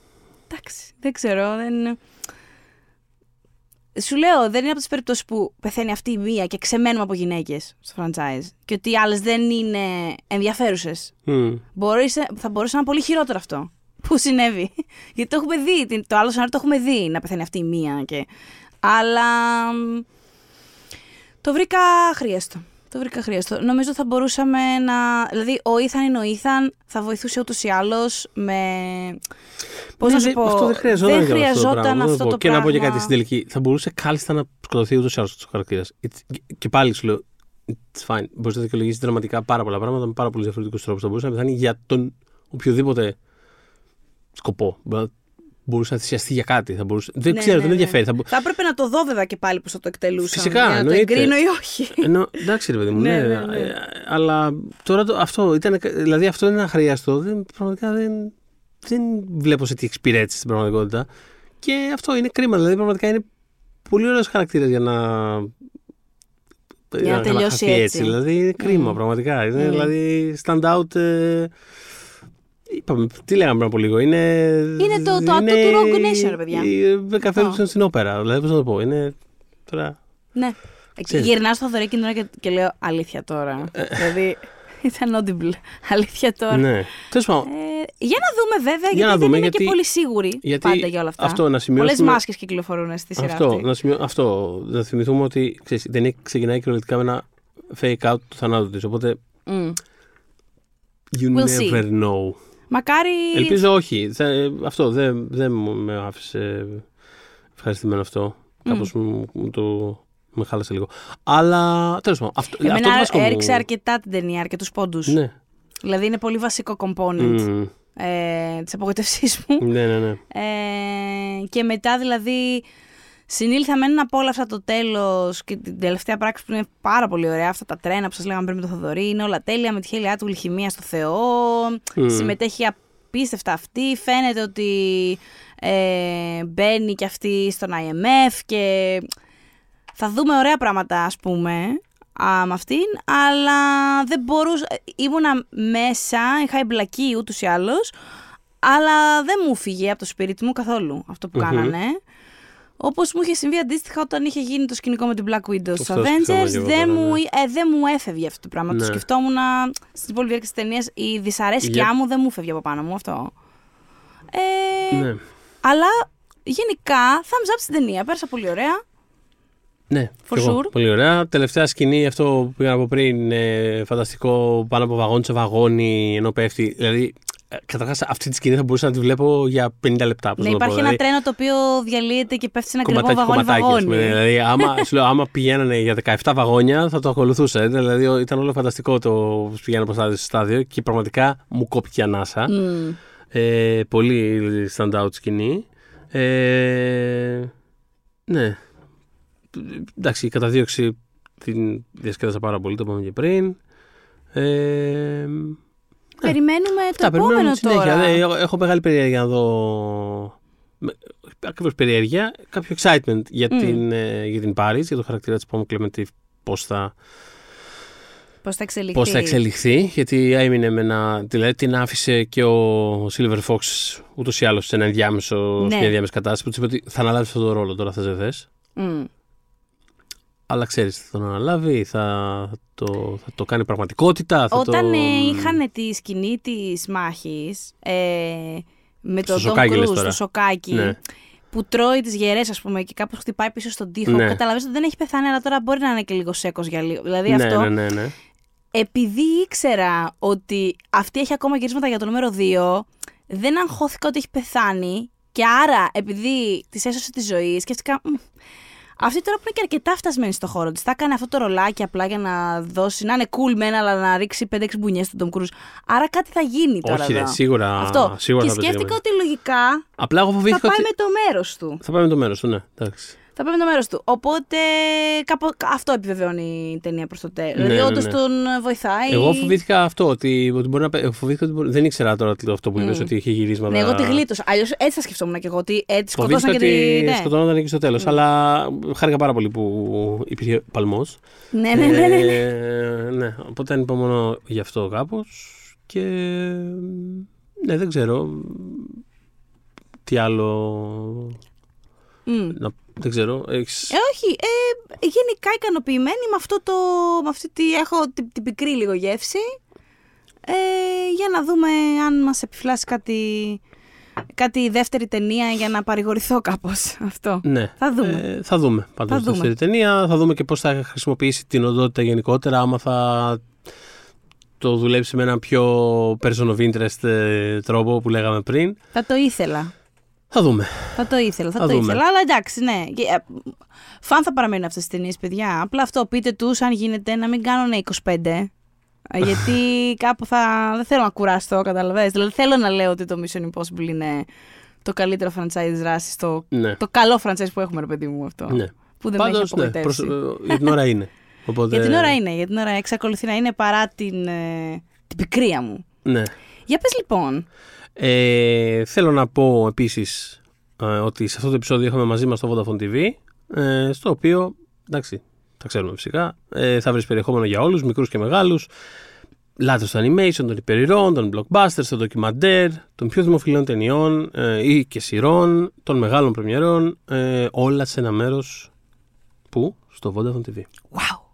S2: Εντάξει, δεν ξέρω. Δεν... Σου λέω, δεν είναι από τις περιπτώσεις που πεθαίνει αυτή η μία και ξεμένουμε από γυναίκες στο franchise. Και ότι οι άλλες δεν είναι ενδιαφέρουσες.
S3: Μμ.
S2: θα μπορούσε να είναι πολύ χειρότερο αυτό που συνέβη. Γιατί το έχουμε δει. την- Το άλλο σενάριο το έχουμε δει να πεθαίνει αυτή η μία. Και... Αλλά μ, το βρήκα χρειαστό. Το βρήκα χρειαστό. Νομίζω θα μπορούσαμε να. Δηλαδή, ο Ήθαν είναι ο Ήθαν, θα βοηθούσε ούτως ή άλλως με. Πώς
S3: Ναι,
S2: να σου
S3: δεν-
S2: πω.
S3: Αυτό δεν χρειαζόταν,
S2: δεν
S3: για αυτό το
S2: χρειαζόταν
S3: πράγμα,
S2: αυτό
S3: δεν
S2: το
S3: πω. Και
S2: πράγμα.
S3: να πω και κάτι στην τελική. Θα μπορούσε κάλλιστα να σκοτωθεί ούτως ή άλλως ο χαρακτήρας. Και πάλι σου λέω. It's fine. Μπορείς να δικαιολογήσεις δραματικά πάρα πολλά πράγματα με πάρα πολλούς διαφορετικούς τρόπους. Θα μπορούσε να πεθάνει για τον οποιοδήποτε σκοπό. Μπορεί να- Μπορούσε να θυσιαστεί για κάτι. Θα μπορούσε... Δεν
S2: Ναι,
S3: ξέρω,
S2: ναι,
S3: δεν
S2: ναι.
S3: ενδιαφέρει. Θα... μπο-
S2: Θα έπρεπε να το δω βέβαια και πάλι πώ θα το εκτελούσαν.
S3: Φυσικά,
S2: για να
S3: εννοείται.
S2: το εγκρίνω ή όχι.
S3: Ενώ, εντάξει, ρε παιδί μου,
S2: Ναι,
S3: ναι,
S2: ναι, ναι.
S3: ε, Αλλά τώρα το, αυτό ήταν. Δηλαδή αυτό είναι αχρίαστο. Δεν, πραγματικά δεν, δεν βλέπω σε τι εξυπηρέτησε στην πραγματικότητα. Και αυτό είναι κρίμα. Δηλαδή πραγματικά είναι πολύ ωραίος χαρακτήρας για να.
S2: να τελειώσει
S3: χαθεί
S2: έτσι.
S3: Δηλαδή είναι κρίμα,
S2: Μμμ.
S3: πραγματικά. Είναι
S2: Μμμ.
S3: δηλαδή stand out. Ε, είπαμε, τι λέγαμε πριν από λίγο. Είναι,
S2: Είναι το- το ατού του Rogue Nation, ρε παιδιά.
S3: Becca Ferguson στην όπερα. Δηλαδή, πώς να το πω. Είναι. Τώρα,
S2: Ναι.
S3: Ξέρεις.
S2: Γυρνάω στο Θοδωρή και, και, και λέω αλήθεια τώρα. δηλαδή ήταν audible. Αλήθεια τώρα.
S3: ναι. Τέλος πάντων,
S2: Ε, για να δούμε βέβαια,
S3: Για
S2: γιατί
S3: να
S2: δεν
S3: δούμε,
S2: είμαι
S3: γιατί-
S2: και πολύ σίγουρη
S3: γιατί
S2: πάντα για όλα αυτά.
S3: αυτό να
S2: Πολλές
S3: σημειώσουμε.
S2: μάσκες κυκλοφορούν στη σειρά
S3: Αυτό,
S2: αυτή.
S3: να, σημειώ, αυτό, να θυμηθούμε ότι ξέρεις, η ταινία ξεκινάει κυριολεκτικά με ένα fake out του θανάτου της. Οπότε
S2: Μμ.
S3: you
S2: We'll see.
S3: never know.
S2: Μακάρι.
S3: Ελπίζω όχι. Θα- ε, αυτό δεν, δεν μου- με άφησε ευχαριστημένο αυτό. Κάπως μου, μου το. Με χάλασε λίγο. Αλλά τέλος πάντων. Αυτό, αυτό το
S2: Εμένα
S3: βασικό μου-
S2: έριξε αρκετά την ταινία, αρκετούς πόντους.
S3: Ναι.
S2: Δηλαδή είναι πολύ βασικό component
S3: Μμ.
S2: ε, της απογοητευσής μου.
S3: ναι, ναι, ναι.
S2: Ε, και μετά δηλαδή συνήλθα με ένα απόλαυσα το τέλος και την τελευταία πράξη που είναι πάρα πολύ ωραία. Αυτά τα τρένα που σας λέγαμε πριν με το Θοδωρή. Είναι όλα τέλεια με τη χέλια του χημεία στο Θεό.
S3: Μμ.
S2: Συμμετέχει απίστευτα αυτή. Φαίνεται ότι ε, μπαίνει και αυτή στον IMF και θα δούμε ωραία πράγματα ας πούμε α, με αυτήν, αλλά δεν μπορούσα, ήμουνα μέσα, είχα εμπλακεί ούτως ή άλλως, αλλά δεν μου φύγε από το σπίτι μου καθόλου αυτό που
S3: Μμμ.
S2: κάνανε. Όπως μου είχε συμβεί αντίστοιχα όταν είχε γίνει το σκηνικό με την Black Widow στους
S3: Αυτό σκεφτόμουν
S2: Avengers,
S3: και εγώ
S2: δεν
S3: τώρα,
S2: μου,
S3: ναι.
S2: ε, δεν μου έφευγε αυτό το πράγμα. Το
S3: Ναι.
S2: σκεφτόμουν στην πολλή διάρκεια της ταινίας. Η δυσαρέσκειά
S3: Yep.
S2: μου δεν μου φεύγει από πάνω μου αυτό. Ε,
S3: ναι.
S2: Αλλά γενικά, thumbs up στην ταινία. Πέρασα πολύ ωραία.
S3: Ναι,
S2: For
S3: κι εγώ.
S2: sure.
S3: Πολύ ωραία. Τελευταία σκηνή, αυτό που πήγα από πριν, είναι φανταστικό πάνω από βαγόνι σε βαγόνι ενώ πέφτει. Δηλαδή, καταρχάς αυτή τη σκηνή θα μπορούσα να τη βλέπω για 50 λεπτά. πώς
S2: Ναι,
S3: να το πω.
S2: υπάρχει ένα
S3: Δηλαδή,
S2: τρένο το οποίο διαλύεται και πέφτει σε ένα κρυμό
S3: κομματάκι,
S2: βαγόνι
S3: κομματάκι. ας πούμε.
S2: βαγόνι.
S3: Δηλαδή, άμα, σου λέω, άμα πηγαίνανε για 17 βαγόνια, θα το ακολουθούσα. ε. Δηλαδή, ήταν όλο φανταστικό το πώ πηγαίνανε από στάδιο σε στάδιο και πραγματικά μου κόπηκε η ανάσα.
S2: Μμ.
S3: Ε, πολύ stand out σκηνή. Ε, ναι. Εντάξει, η καταδίωξη την διασκέδασα πάρα πολύ, το είπαμε και πριν. Ε,
S2: Περιμένουμε το
S3: αυτά,
S2: επόμενο
S3: περιμένουμε συνέχεια.
S2: τώρα.
S3: Ναι, έχω- έχω μεγάλη περιέργεια να δω. Ακριβώς περιέργεια. Κάποιο excitement για,
S2: Μμ.
S3: την, ε, για την Paris, για το χαρακτήρα της Πόμου Κλεμετή, πώς θα,
S2: Πώς θα εξελιχθεί.
S3: πώς θα εξελιχθεί. Γιατί έμεινε με ένα. Δηλαδή την άφησε και ο Silver Fox ούτως ή άλλως σε, ένα ενδιάμεσο,
S2: Ναι.
S3: σε μια ενδιάμεση κατάσταση που του είπε ότι θα αναλάβεις αυτό το ρόλο τώρα, θες δεν θες.
S2: Μμ.
S3: Αλλά ξέρεις, θα τον αναλάβει, θα το, θα το κάνει πραγματικότητα. Θα
S2: Όταν
S3: το...
S2: ε, είχαν τη σκηνή της μάχης ε, με
S3: Στο
S2: τον Tom
S3: σοκάκι λες
S2: Cruise
S3: τώρα.
S2: στο σοκάκι.
S3: Ναι.
S2: Που τρώει τις γερές, ας πούμε, και κάπως χτυπάει πίσω στον τοίχο.
S3: Ναι.
S2: Καταλαβαίνεις ότι δεν έχει πεθάνει, αλλά τώρα μπορεί να είναι και λίγο σέκος για λίγο. Δηλαδή
S3: ναι,
S2: αυτό.
S3: ναι, ναι, ναι.
S2: Επειδή ήξερα ότι αυτή έχει ακόμα γυρίσματα για το νούμερο 2, δεν αγχώθηκα ότι έχει πεθάνει. Και άρα, επειδή της έσωσε τη ζωή, σκέφτηκα. «Μμ, Αυτή τώρα που είναι και αρκετά φτασμένη στο χώρο της, θα έκανε αυτό το ρολάκι απλά για να δώσει, να είναι cool μένα, αλλά να ρίξει 5-6 μπουνιές στον Tom Cruise. Άρα κάτι θα γίνει τώρα.
S3: Όχι, ρε,
S2: εδώ.
S3: σίγουρα,
S2: Αυτό.
S3: σίγουρα
S2: και
S3: θα
S2: σκέφτηκα
S3: πετύχουμε.
S2: ότι λογικά
S3: Απλά εγώ
S2: θα
S3: φοβήθηκα
S2: πάει
S3: ότι.
S2: με το μέρος του.
S3: Θα πάει με το μέρος του, ναι. Εντάξει.
S2: Θα πάει με το μέρος του. Οπότε κάπου, αυτό επιβεβαιώνει η ταινία προς το τέλος.
S3: Ναι,
S2: δηλαδή,
S3: ναι,
S2: όντως
S3: ναι.
S2: τον βοηθάει.
S3: Εγώ φοβήθηκα αυτό, ότι, ότι μπορεί να. πε- Φοβήθηκα ότι μπορεί... Δεν ήξερα τώρα τι- αυτό που είπες,
S2: Μμ.
S3: ότι είχε γυρίσματα.
S2: Ναι, εγώ τη γλίτωσα. Αλλιώς έτσι θα σκεφτόμουν και εγώ. Ότι έτσι σκοτώσαν
S3: Φοβήθηκα
S2: και
S3: ότι
S2: τη. Ναι.
S3: σκοτώνονταν εκεί στο τέλος. Αλλά χάρηκα πάρα πολύ που υπήρχε παλμός.
S2: Ναι, ναι, ναι, ναι, ναι.
S3: Ε, ναι, οπότε ανυπομονώ γι' αυτό κάπως. Και. Ναι, δεν ξέρω. Τι άλλο.
S2: Μμ.
S3: Να, δεν ξέρω. Έχεις...
S2: Ε, όχι. Ε, γενικά ικανοποιημένη με, αυτό το, με αυτή τη, έχω την, την πικρή λίγο γεύση. Ε, για να δούμε αν μας επιφυλάσσει κάτι, κάτι δεύτερη ταινία για να παρηγορηθώ κάπως <laughs> αυτό.
S3: Ναι.
S2: Θα δούμε.
S3: Ε, θα δούμε πάντως
S2: Θα
S3: τη δεύτερη
S2: δούμε.
S3: ταινία. Θα δούμε και πώς θα χρησιμοποιήσει την οντότητα γενικότερα. Άμα θα το δουλέψει με έναν πιο person of interest ε, τρόπο που λέγαμε πριν.
S2: Θα το ήθελα.
S3: Θα δούμε.
S2: Θα το ήθελα, θα,
S3: Θα
S2: το
S3: δούμε.
S2: ήθελα. Αλλά εντάξει, ναι. Και, ε, Φαν θα παραμείνουν αυτές τις ταινίες, παιδιά. Απλά αυτό πείτε τους, αν γίνεται, να μην κάνουν 25. ε, Γιατί <laughs> κάπου θα. Δεν θέλω να κουραστώ, καταλαβαίνετε. Δηλαδή θέλω να λέω ότι το Mission Impossible είναι το καλύτερο franchise δράση. Το,
S3: Ναι.
S2: το καλό franchise που έχουμε, ρε παιδί μου αυτό.
S3: ναι.
S2: Που δεν με έχει
S3: Πάντως, ναι,
S2: απογοητεύσει.
S3: προς- ε, για την ώρα είναι. <laughs> Οπότε,
S2: Για την ώρα είναι, για την ώρα εξακολουθεί να είναι παρά την, ε, την πικρία μου.
S3: Ναι.
S2: Για πες λοιπόν.
S3: Ε, θέλω να πω επίσης ε, ότι σε αυτό το επεισόδιο είχαμε μαζί μας το Vodafone TV ε, στο οποίο, εντάξει, τα ξέρουμε φυσικά, ε, θα βρεις περιεχόμενο για όλους, μικρούς και μεγάλους λάτρες των animation, των υπερηρών, των blockbusters, των ντοκιμαντέρ, των πιο δημοφιλών ταινιών ε, ή και σειρών, των μεγάλων πρεμιερών, ε, όλα σε ένα μέρος που στο Vodafone TV.
S2: Wow.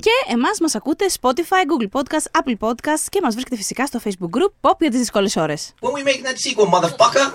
S2: Και εμάς μας ακούτε Spotify, Google Podcast, Apple Podcast και μας βρίσκεται φυσικά στο Facebook group Pop για τις δύσκολες ώρες.
S1: When we making that sequel, motherfucker?